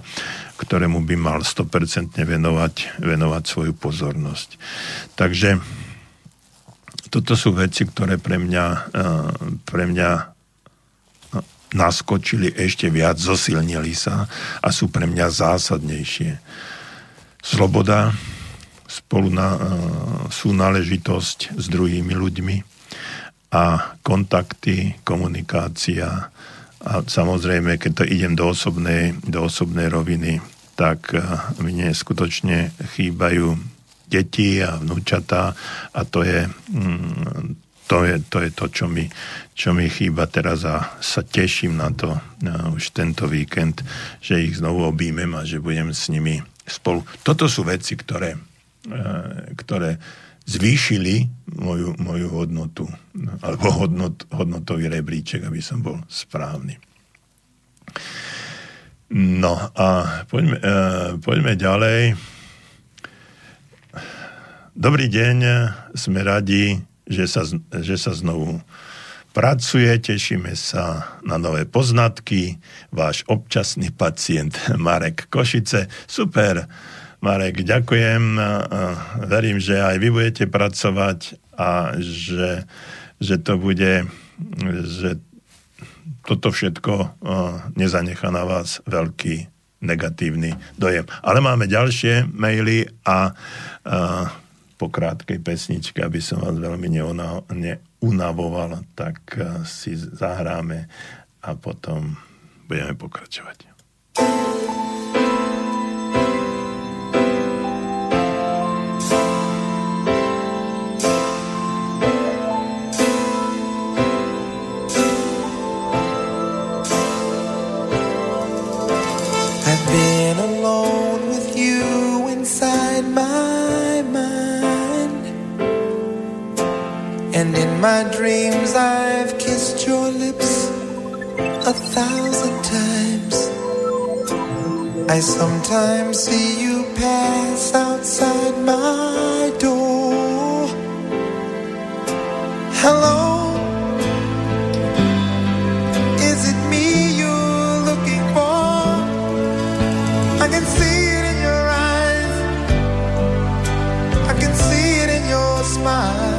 ktorému by mal 100% venovať, venovať svoju pozornosť. Takže toto sú veci, ktoré pre mňa, eh, pre mňa no, naskočili ešte viac, zosilnili sa a sú pre mňa zásadnejšie. Sloboda, spolu na, e, súnáležitosť s druhými ľuďmi a kontakty, komunikácia a samozrejme, keď to idem do osobnej, do osobnej roviny, tak e, mne skutočne chýbajú deti a vnúčatá a to je, mm, to je, to, je to čo, mi, čo mi chýba teraz a sa teším na to na už tento víkend, že ich znovu objímem a že budem s nimi spolu. Toto sú veci, ktoré, E, ktoré zvýšili moju, moju hodnotu, alebo hodnot, hodnotový rebríček, aby som bol správny. No a poďme, e, poďme ďalej. Dobrý deň, sme radi, že sa, že sa znovu pracuje, tešíme sa na nové poznatky. Váš občasný pacient Marek Košice. Super, Marek, ďakujem. Verím, že aj vy budete pracovať a že, že to bude, že toto všetko nezanechá na vás veľký negatívny dojem. Ale máme ďalšie maily a, a po krátkej pesničke, aby som vás veľmi neunavoval, tak si zahráme a potom budeme pokračovať. My dreams I've kissed your lips a thousand times. I sometimes see you pass outside my door. Hello. Is it me you're looking for? I can see it in your eyes. I can see it in your smile.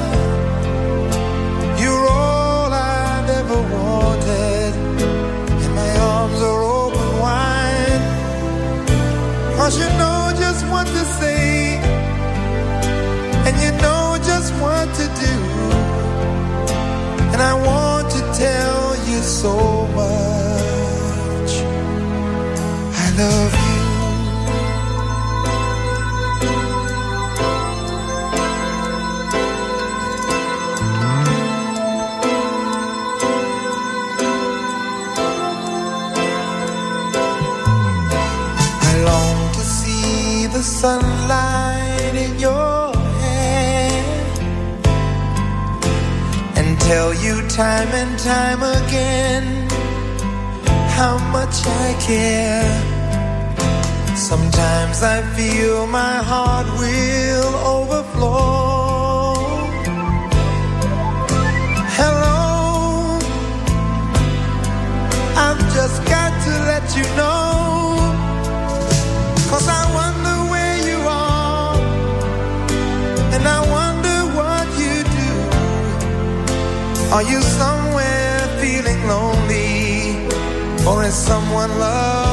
So much. I love you. I long to see the sunlight in your hair and tell you time and time again how much I care. Sometimes I feel my heart will overflow. Hello, I've just got to let you know. Are you somewhere feeling lonely? Or is someone loving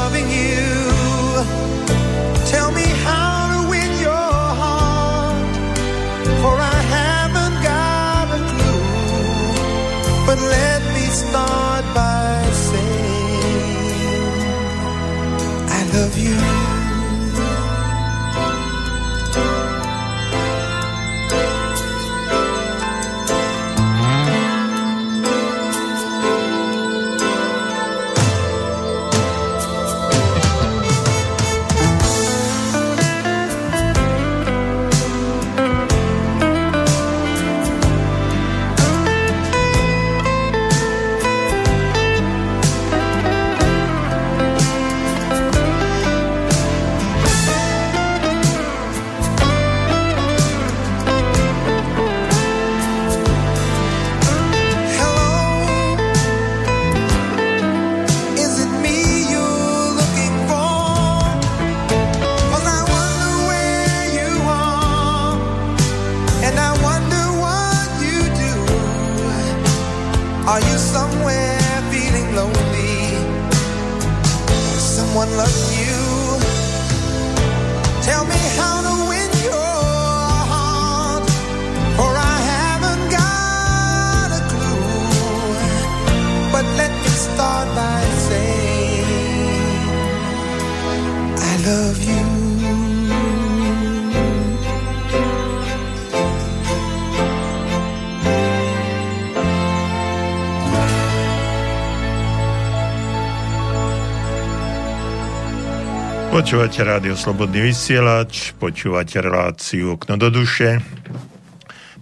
Počúvate rádio Slobodný vysielač, počúvate reláciu Okno do duše.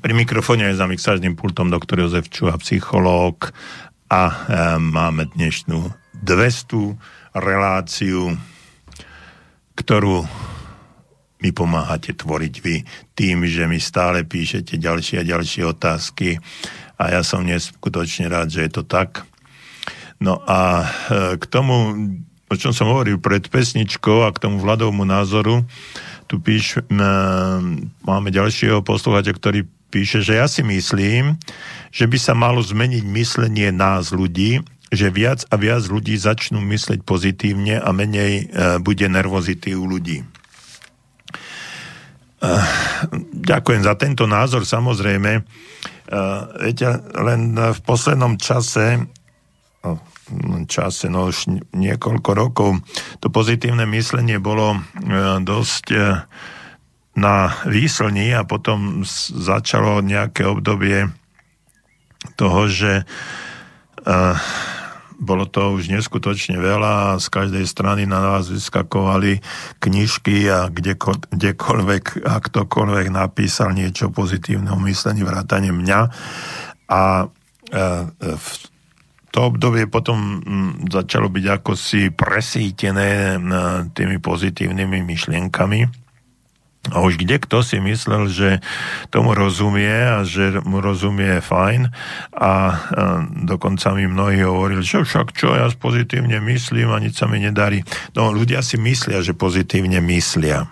Pri mikrofóne je za mixážnym pultom doktor Jozef Čuha, psychológ a e, máme dnešnú 200 reláciu, ktorú mi pomáhate tvoriť vy tým, že mi stále píšete ďalšie a ďalšie otázky a ja som neskutočne rád, že je to tak. No a e, k tomu o čom som hovoril pred pesničkou a k tomu Vladovmu názoru, tu píš, máme ďalšieho posluchača, ktorý píše, že ja si myslím, že by sa malo zmeniť myslenie nás ľudí, že viac a viac ľudí začnú mysleť pozitívne a menej e, bude nervozity u ľudí. E, ďakujem za tento názor, samozrejme. E, viete, len v poslednom čase čase, no už niekoľko rokov, to pozitívne myslenie bolo e, dosť e, na výslní a potom začalo nejaké obdobie toho, že e, bolo to už neskutočne veľa a z každej strany na nás vyskakovali knižky a kdeko, kdekoľvek a ktokoľvek napísal niečo pozitívne o myslení vrátane mňa. A v to obdobie potom mm, začalo byť ako si presítené tými pozitívnymi myšlienkami. A už kde kto si myslel, že tomu rozumie a že mu rozumie fajn a dokonca mi mnohí hovorili, že však čo, ja pozitívne myslím a nič sa mi nedarí. No ľudia si myslia, že pozitívne myslia.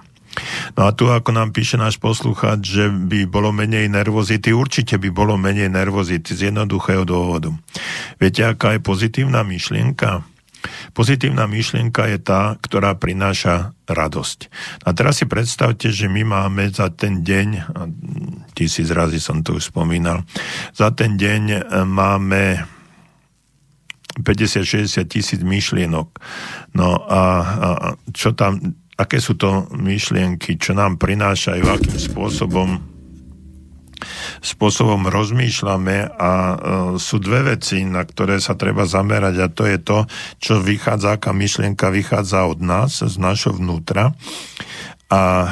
No a tu, ako nám píše náš poslucháč, že by bolo menej nervozity, určite by bolo menej nervozity z jednoduchého dôvodu. Viete, aká je pozitívna myšlienka? Pozitívna myšlienka je tá, ktorá prináša radosť. A teraz si predstavte, že my máme za ten deň, tisíc razy som to už spomínal, za ten deň e, máme 50-60 tisíc myšlienok. No a, a čo tam aké sú to myšlienky, čo nám prinášajú, akým spôsobom? Spôsobom rozmýšľame a e, sú dve veci, na ktoré sa treba zamerať a to je to, čo vychádza, aká myšlienka vychádza od nás, z našho vnútra a e,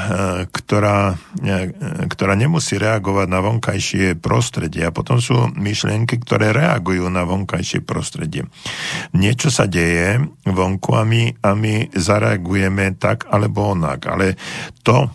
ktorá, e, ktorá nemusí reagovať na vonkajšie prostredie. A potom sú myšlienky, ktoré reagujú na vonkajšie prostredie. Niečo sa deje vonku a my, a my zareagujeme tak alebo onak. Ale to,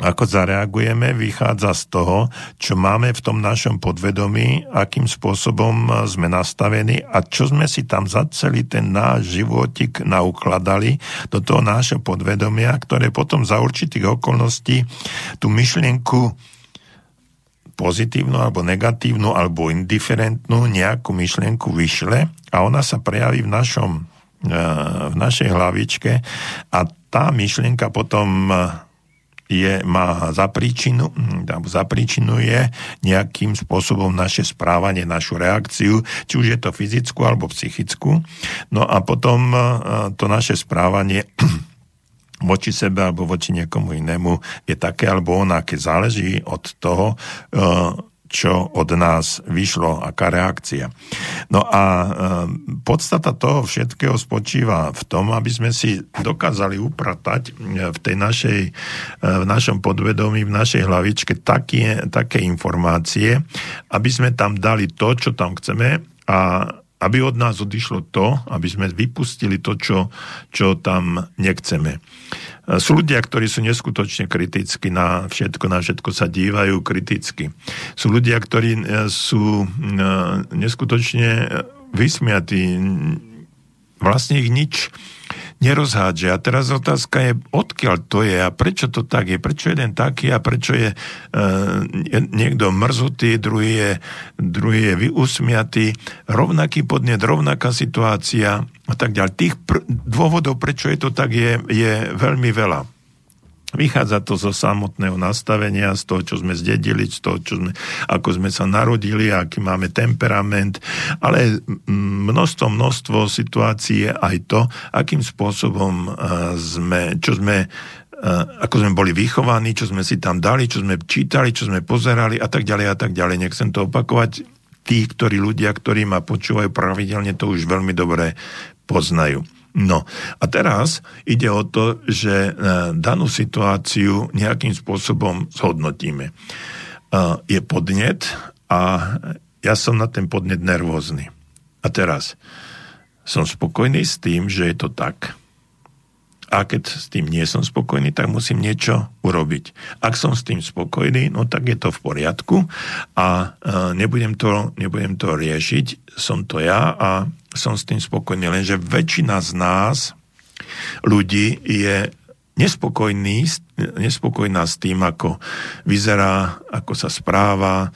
ako zareagujeme, vychádza z toho, čo máme v tom našom podvedomí, akým spôsobom sme nastavení a čo sme si tam za celý ten náš životik naukladali do toho nášho podvedomia, ktoré potom za určitých okolností tú myšlienku pozitívnu alebo negatívnu alebo indiferentnú nejakú myšlienku vyšle a ona sa prejaví v našom e, v našej hlavičke a tá myšlienka potom je, má za príčinu, hm, za príčinu je nejakým spôsobom naše správanie, našu reakciu, či už je to fyzickú alebo psychickú. No a potom eh, to naše správanie voči sebe alebo voči niekomu inému je také alebo onaké. Záleží od toho, eh, čo od nás vyšlo, aká reakcia. No a e, podstata toho všetkého spočíva v tom, aby sme si dokázali upratať e, v tej našej, e, v našom podvedomí, v našej hlavičke také, také informácie, aby sme tam dali to, čo tam chceme a aby od nás odišlo to, aby sme vypustili to, čo, čo tam nechceme. Sú ľudia, ktorí sú neskutočne kriticky na všetko, na všetko sa dívajú kriticky. Sú ľudia, ktorí e, sú e, neskutočne vysmiatí, vlastne ich nič nerozhádže. A teraz otázka je, odkiaľ to je a prečo to tak je, prečo jeden taký a prečo je e, niekto mrzutý, druhý je, druhý je vyusmiatý, rovnaký podnet, rovnaká situácia a tak ďalej. Tých pr- dôvodov, prečo je to tak, je, je veľmi veľa. Vychádza to zo samotného nastavenia, z toho, čo sme zdedili, z toho, čo sme, ako sme sa narodili, aký máme temperament, ale množstvo, množstvo situácií je aj to, akým spôsobom sme, čo sme ako sme boli vychovaní, čo sme si tam dali, čo sme čítali, čo sme pozerali a tak ďalej a tak ďalej. Nechcem to opakovať. Tí, ktorí ľudia, ktorí ma počúvajú pravidelne, to už veľmi dobre poznajú. No a teraz ide o to, že e, danú situáciu nejakým spôsobom zhodnotíme. E, je podnet a ja som na ten podnet nervózny. A teraz som spokojný s tým, že je to tak. A keď s tým nie som spokojný, tak musím niečo urobiť. Ak som s tým spokojný, no tak je to v poriadku a e, nebudem to, nebudem to riešiť. Som to ja a som s tým spokojný. Lenže väčšina z nás, ľudí, je nespokojný, nespokojná s tým, ako vyzerá, ako sa správa,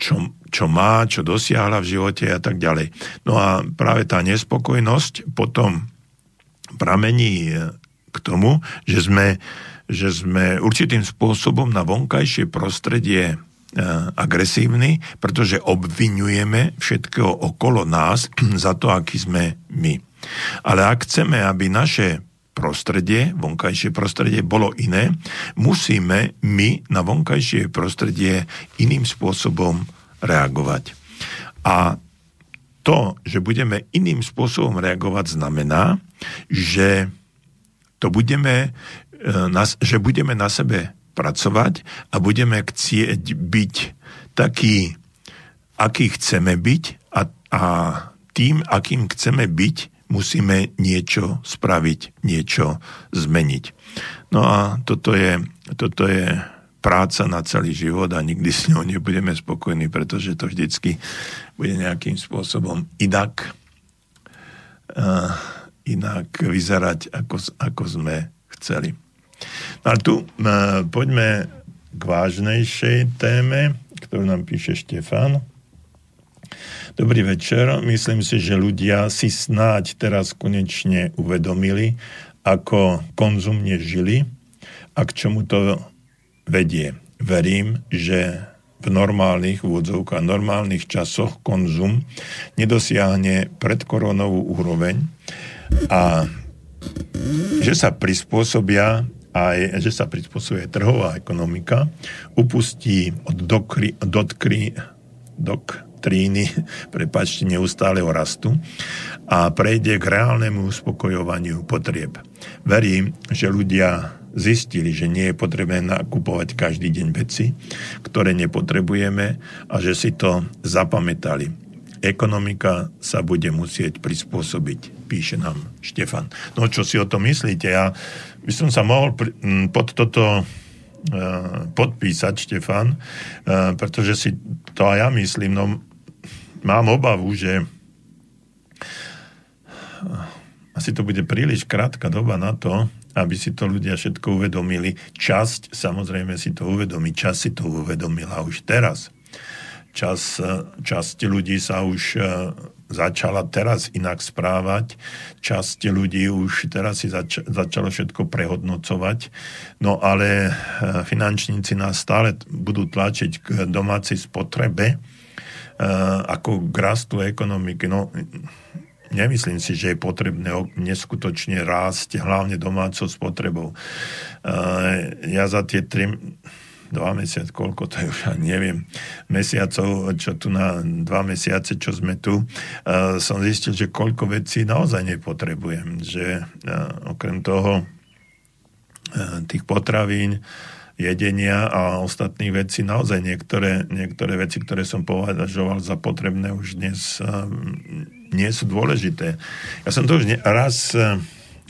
čo, čo má, čo dosiahla v živote a tak ďalej. No a práve tá nespokojnosť potom pramení k tomu, že sme, že sme určitým spôsobom na vonkajšie prostredie Eh, agresívny, pretože obvinujeme všetkého okolo nás za to, aký sme my. Ale ak chceme, aby naše prostredie, vonkajšie prostredie bolo iné, musíme my na vonkajšie prostredie iným spôsobom reagovať. A to, že budeme iným spôsobom reagovať, znamená, že to budeme, eh, že budeme na sebe pracovať a budeme chcieť byť taký, aký chceme byť a, a tým, akým chceme byť, musíme niečo spraviť, niečo zmeniť. No a toto je, toto je práca na celý život a nikdy s ňou nebudeme spokojní, pretože to vždycky bude nejakým spôsobom inak, uh, inak vyzerať, ako, ako sme chceli. No a tu poďme k vážnejšej téme, ktorú nám píše Štefan. Dobrý večer. Myslím si, že ľudia si snáď teraz konečne uvedomili, ako konzumne žili a k čomu to vedie. Verím, že v normálnych úvodzovkách, normálnych časoch konzum nedosiahne predkoronovú úroveň a že sa prispôsobia aj, že sa prispôsobuje trhová ekonomika, upustí od dokry, dotkry, doktríny, prepačte, neustáleho rastu a prejde k reálnemu uspokojovaniu potrieb. Verím, že ľudia zistili, že nie je potrebné nakupovať každý deň veci, ktoré nepotrebujeme a že si to zapamätali. Ekonomika sa bude musieť prispôsobiť, píše nám Štefan. No čo si o to myslíte? Ja by som sa mohol pod toto e, podpísať, Štefan, e, pretože si to aj ja myslím, no mám obavu, že asi to bude príliš krátka doba na to, aby si to ľudia všetko uvedomili. Časť samozrejme si to uvedomí, časť si to uvedomila už teraz. Čas, e, časť ľudí sa už začala teraz inak správať. Časť ľudí už teraz si zač- začalo všetko prehodnocovať. No ale e, finančníci nás stále budú tlačiť k domácej spotrebe e, ako k rastu ekonomiky. No, nemyslím si, že je potrebné neskutočne rásť hlavne domácou spotrebou. E, ja za tie tri dva mesiace, koľko to je už, neviem, mesiacov, čo tu na dva mesiace, čo sme tu, uh, som zistil, že koľko vecí naozaj nepotrebujem. Že uh, okrem toho uh, tých potravín, jedenia a ostatných vecí, naozaj niektoré, niektoré veci, ktoré som považoval za potrebné, už dnes nie sú dôležité. Ja som to už raz uh,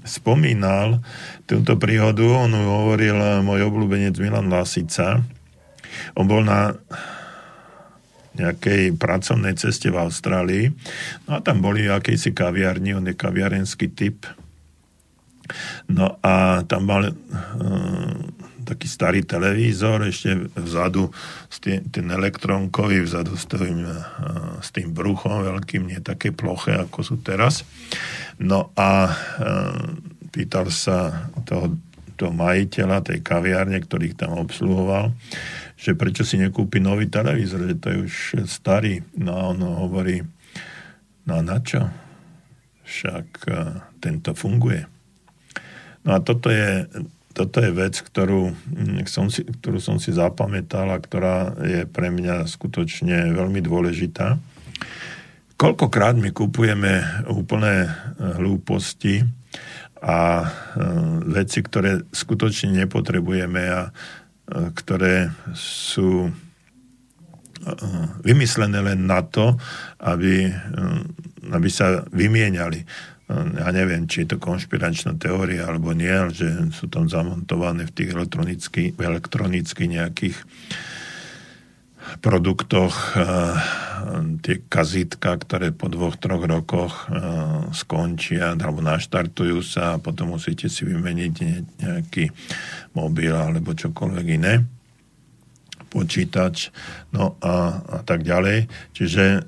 spomínal túto príhodu, on hovoril môj obľúbenec Milan Lasica. On bol na nejakej pracovnej ceste v Austrálii. No a tam boli akejsi kaviarni, on je kaviarenský typ. No a tam mal uh, taký starý televízor, ešte vzadu, tý, ten elektronkový, vzadu s tým, uh, s tým bruchom veľkým, nie také ploché, ako sú teraz. No a uh, pýtal sa toho, toho majiteľa tej kaviárne, ktorých tam obsluhoval, že prečo si nekúpi nový televízor, že to je už starý. No a on hovorí, no a na čo? Však uh, tento funguje. No a toto je, toto je vec, ktorú mm, som, si, ktorú som si zapamätal a ktorá je pre mňa skutočne veľmi dôležitá. Koľkokrát my kupujeme úplné e, hlúposti a e, veci, ktoré skutočne nepotrebujeme a e, ktoré sú vymyslené len na to, aby, aby sa vymieniali ja neviem, či je to konšpiračná teória alebo nie, že sú tam zamontované v tých elektronicky, elektronicky nejakých produktoch uh, tie kazitka, ktoré po dvoch, troch rokoch uh, skončia alebo naštartujú sa a potom musíte si vymeniť nejaký mobil alebo čokoľvek iné počítač, no a, a tak ďalej. Čiže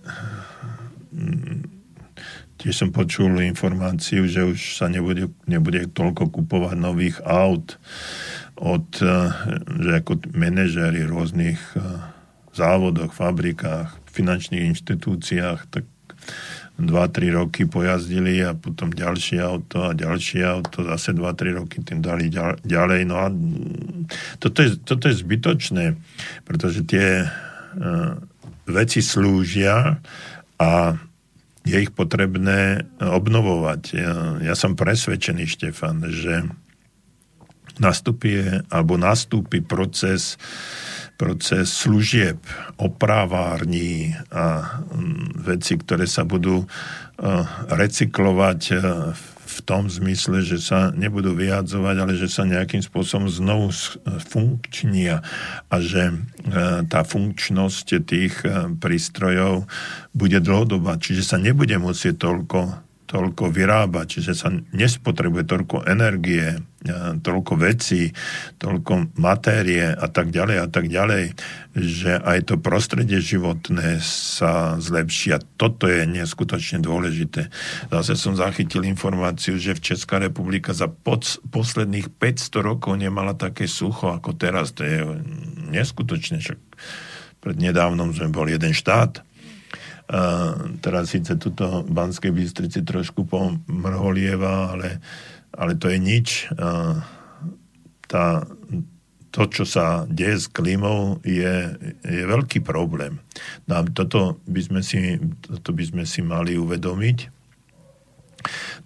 Tiež som počul informáciu, že už sa nebude, nebude toľko kupovať nových aut od, eh, že ako manažéri rôznych eh, závodoch, fabrikách, finančných inštitúciách, tak 2-3 roky pojazdili a potom ďalšie auto a ďalšie auto, zase 2-3 roky tým dali ďalej. No a toto je, toto je zbytočné, pretože tie uh, veci slúžia a je ich potrebné obnovovať. Ja, ja som presvedčený, Štefan, že nastupí, alebo nastúpi proces, proces služieb, opravární a mm, veci, ktoré sa budú uh, recyklovať uh, v tom zmysle, že sa nebudú vyjadzovať, ale že sa nejakým spôsobom znovu funkčnia a že e, tá funkčnosť tých e, prístrojov bude dlhodobá, čiže sa nebude musieť toľko toľko vyrába, čiže sa nespotrebuje toľko energie, toľko vecí, toľko matérie a tak ďalej a tak ďalej, že aj to prostredie životné sa zlepší a toto je neskutočne dôležité. Zase som zachytil informáciu, že v Česká republika za pod, posledných 500 rokov nemala také sucho ako teraz. To je neskutočne, však pred nedávnom sme bol jeden štát, teraz síce tuto Banskej Bystrici trošku pomrholieva, ale, ale to je nič. tá, to, čo sa deje s klímou, je, je veľký problém. No a toto by sme si, toto by sme si mali uvedomiť.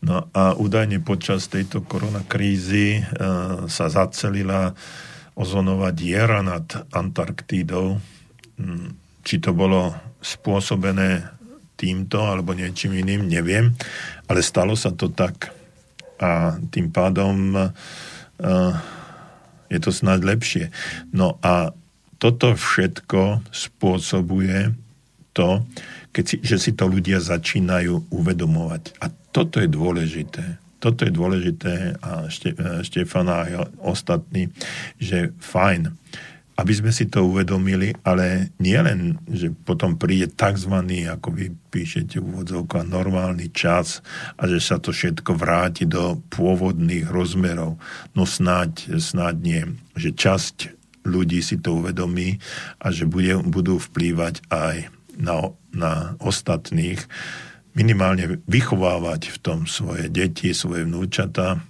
No a údajne počas tejto koronakrízy uh, sa zacelila ozonová diera nad Antarktídou. Hm, či to bolo spôsobené týmto alebo niečím iným, neviem, ale stalo sa to tak a tým pádom uh, je to snáď lepšie. No a toto všetko spôsobuje to, keď si, že si to ľudia začínajú uvedomovať. A toto je dôležité. Toto je dôležité a Šte, Štefana a ostatní, že fajn aby sme si to uvedomili, ale nie len, že potom príde tzv. ako vy píšete úvodzovka, normálny čas a že sa to všetko vráti do pôvodných rozmerov. No snáď, snáď nie. Že časť ľudí si to uvedomí a že bude, budú vplývať aj na, na ostatných, minimálne vychovávať v tom svoje deti, svoje vnúčata,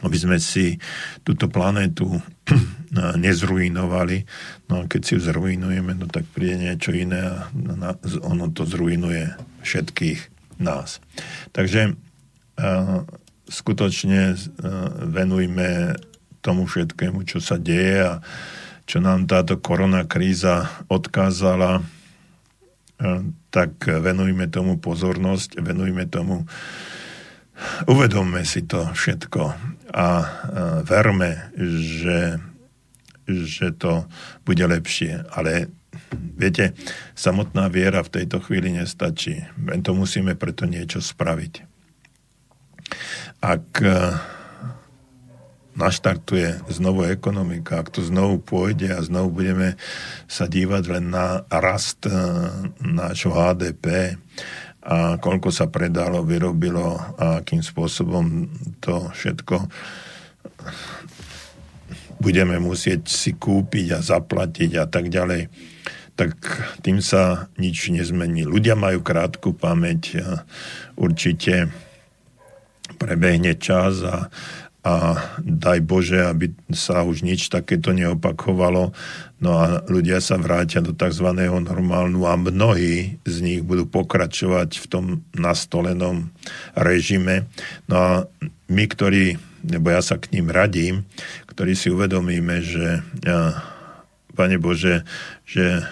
aby sme si túto planétu nezruinovali. No a keď si ju zruinujeme, no tak príde niečo iné a ono to zruinuje všetkých nás. Takže uh, skutočne uh, venujme tomu všetkému, čo sa deje a čo nám táto korona kríza odkázala, uh, tak venujme tomu pozornosť, venujme tomu Uvedomme si to všetko a verme, že, že to bude lepšie. Ale viete, samotná viera v tejto chvíli nestačí. Len to musíme preto niečo spraviť. Ak uh, naštartuje znovu ekonomika, ak to znovu pôjde a znovu budeme sa dívať len na rast uh, nášho HDP a koľko sa predalo, vyrobilo a akým spôsobom to všetko budeme musieť si kúpiť a zaplatiť a tak ďalej, tak tým sa nič nezmení. Ľudia majú krátku pamäť, určite prebehne čas a, a daj Bože, aby sa už nič takéto neopakovalo. No a ľudia sa vrátia do tzv. normálnu a mnohí z nich budú pokračovať v tom nastolenom režime. No a my, ktorí, nebo ja sa k ním radím, ktorí si uvedomíme, že Pane Bože, že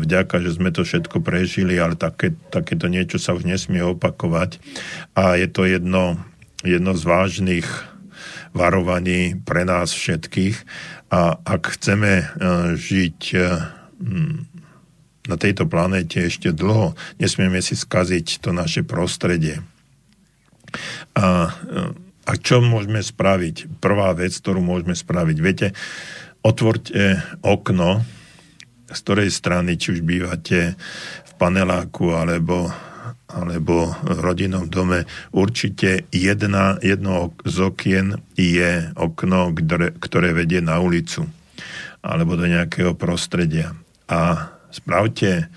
vďaka, že sme to všetko prežili, ale také, takéto niečo sa už nesmie opakovať. A je to jedno, jedno z vážnych varovaní pre nás všetkých. A ak chceme žiť na tejto planéte ešte dlho, nesmieme si skaziť to naše prostredie. A a čo môžeme spraviť? Prvá vec, ktorú môžeme spraviť. Viete, otvorte okno, z ktorej strany, či už bývate v paneláku alebo, alebo rodinnom dome, určite jedna, jedno z okien je okno, ktoré, ktoré vedie na ulicu alebo do nejakého prostredia. A spravte,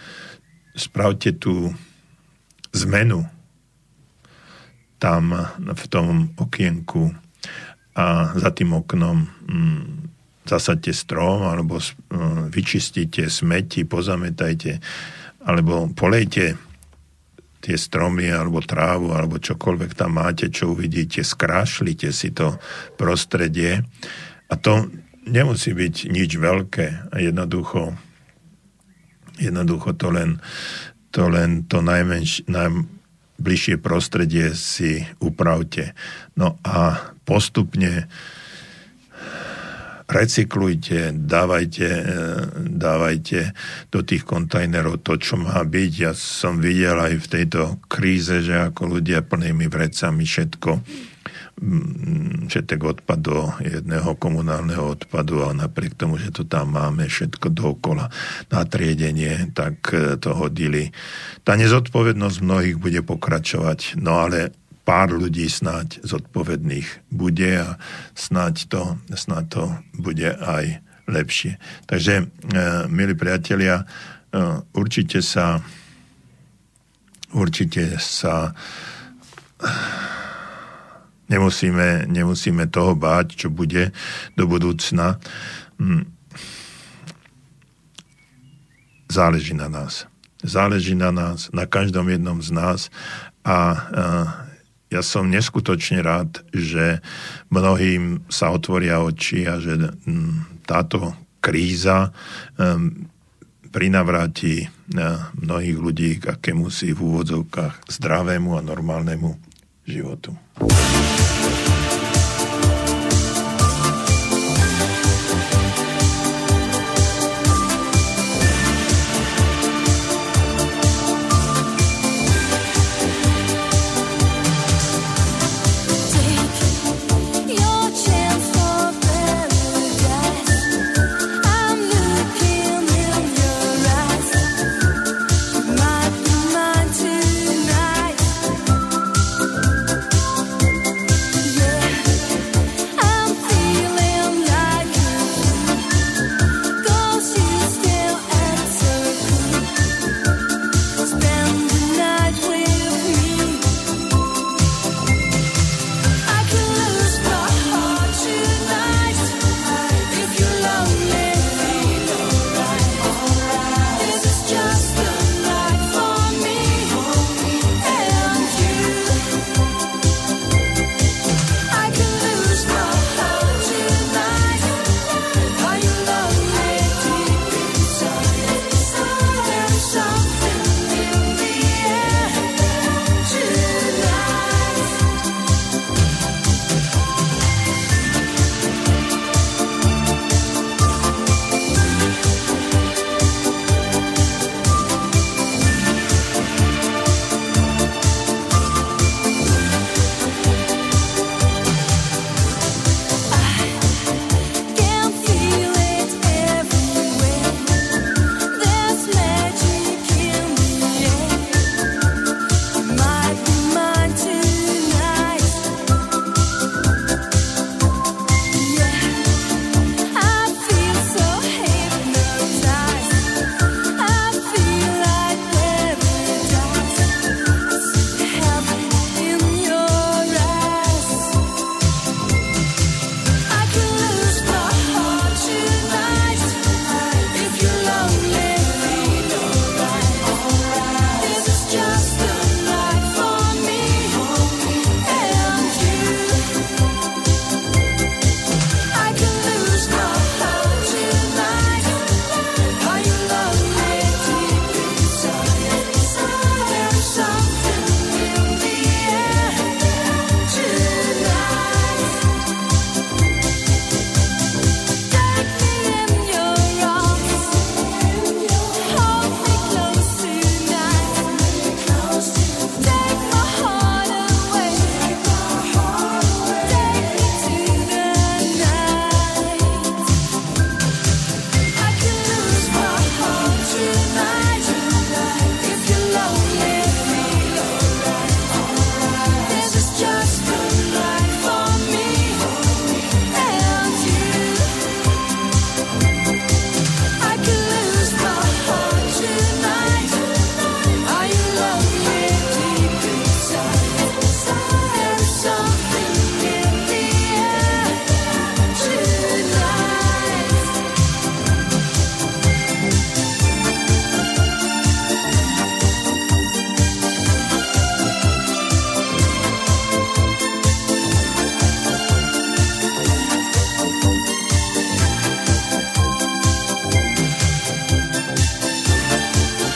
spravte tú zmenu tam v tom okienku a za tým oknom mm, zasadte strom alebo mm, vyčistite smeti, pozametajte alebo polejte tie stromy alebo trávu alebo čokoľvek tam máte, čo uvidíte, skrášlite si to prostredie a to nemusí byť nič veľké jednoducho jednoducho to len to len to najmenš, naj, bližšie prostredie si upravte. No a postupne recyklujte, dávajte, e, dávajte do tých kontajnerov to, čo má byť. Ja som videl aj v tejto kríze, že ako ľudia plnými vrecami všetko Mm, všetek odpad do jedného komunálneho odpadu a napriek tomu, že to tam máme všetko dookola na triedenie, tak e, to hodili. Tá nezodpovednosť mnohých bude pokračovať, no ale pár ľudí snáď zodpovedných bude a snáď to, snáď to bude aj lepšie. Takže, e, milí priatelia, e, určite sa určite sa Nemusíme, nemusíme toho báť, čo bude do budúcna. Hm. Záleží na nás. Záleží na nás, na každom jednom z nás a ja som neskutočne rád, že mnohým sa otvoria oči a že hm, táto kríza hm, prinavráti mnohých ľudí k akému si v úvodzovkách zdravému a normálnemu životu.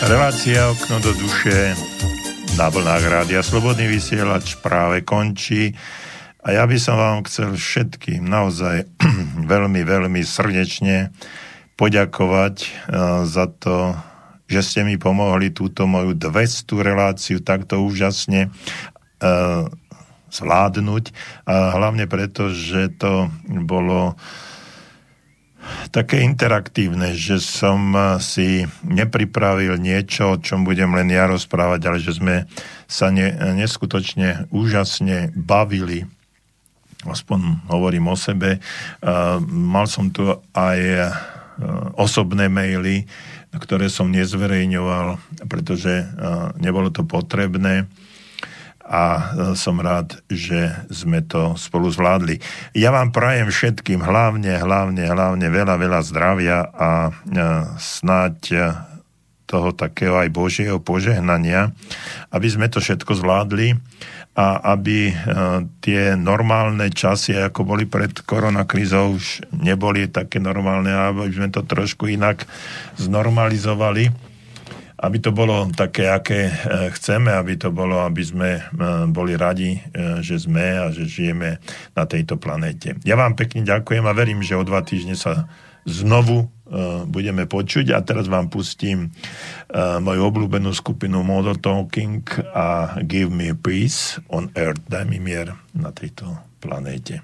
Relácia Okno do duše na vlnách Rádia Slobodný vysielač práve končí. A ja by som vám chcel všetkým naozaj veľmi, veľmi srdečne poďakovať uh, za to, že ste mi pomohli túto moju 200 reláciu takto úžasne uh, zvládnuť. A hlavne preto, že to bolo také interaktívne, že som si nepripravil niečo, o čom budem len ja rozprávať, ale že sme sa ne, neskutočne úžasne bavili aspoň hovorím o sebe. Uh, mal som tu aj uh, osobné maily, ktoré som nezverejňoval, pretože nebolo to potrebné a e, som rád, že sme to spolu zvládli. Ja vám prajem všetkým hlavne, hlavne, hlavne veľa, veľa zdravia a e, snáď e, toho takého aj Božieho požehnania, aby sme to všetko zvládli a aby tie normálne časy, ako boli pred koronakrizou, už neboli také normálne, aby sme to trošku inak znormalizovali aby to bolo také, aké e, chceme, aby to bolo, aby sme e, boli radi, e, že sme a že žijeme na tejto planéte. Ja vám pekne ďakujem a verím, že o dva týždne sa znovu budeme počuť a teraz vám pustím moju obľúbenú skupinu Model Talking a Give Me Peace on Earth. Daj mi mier na tejto planéte.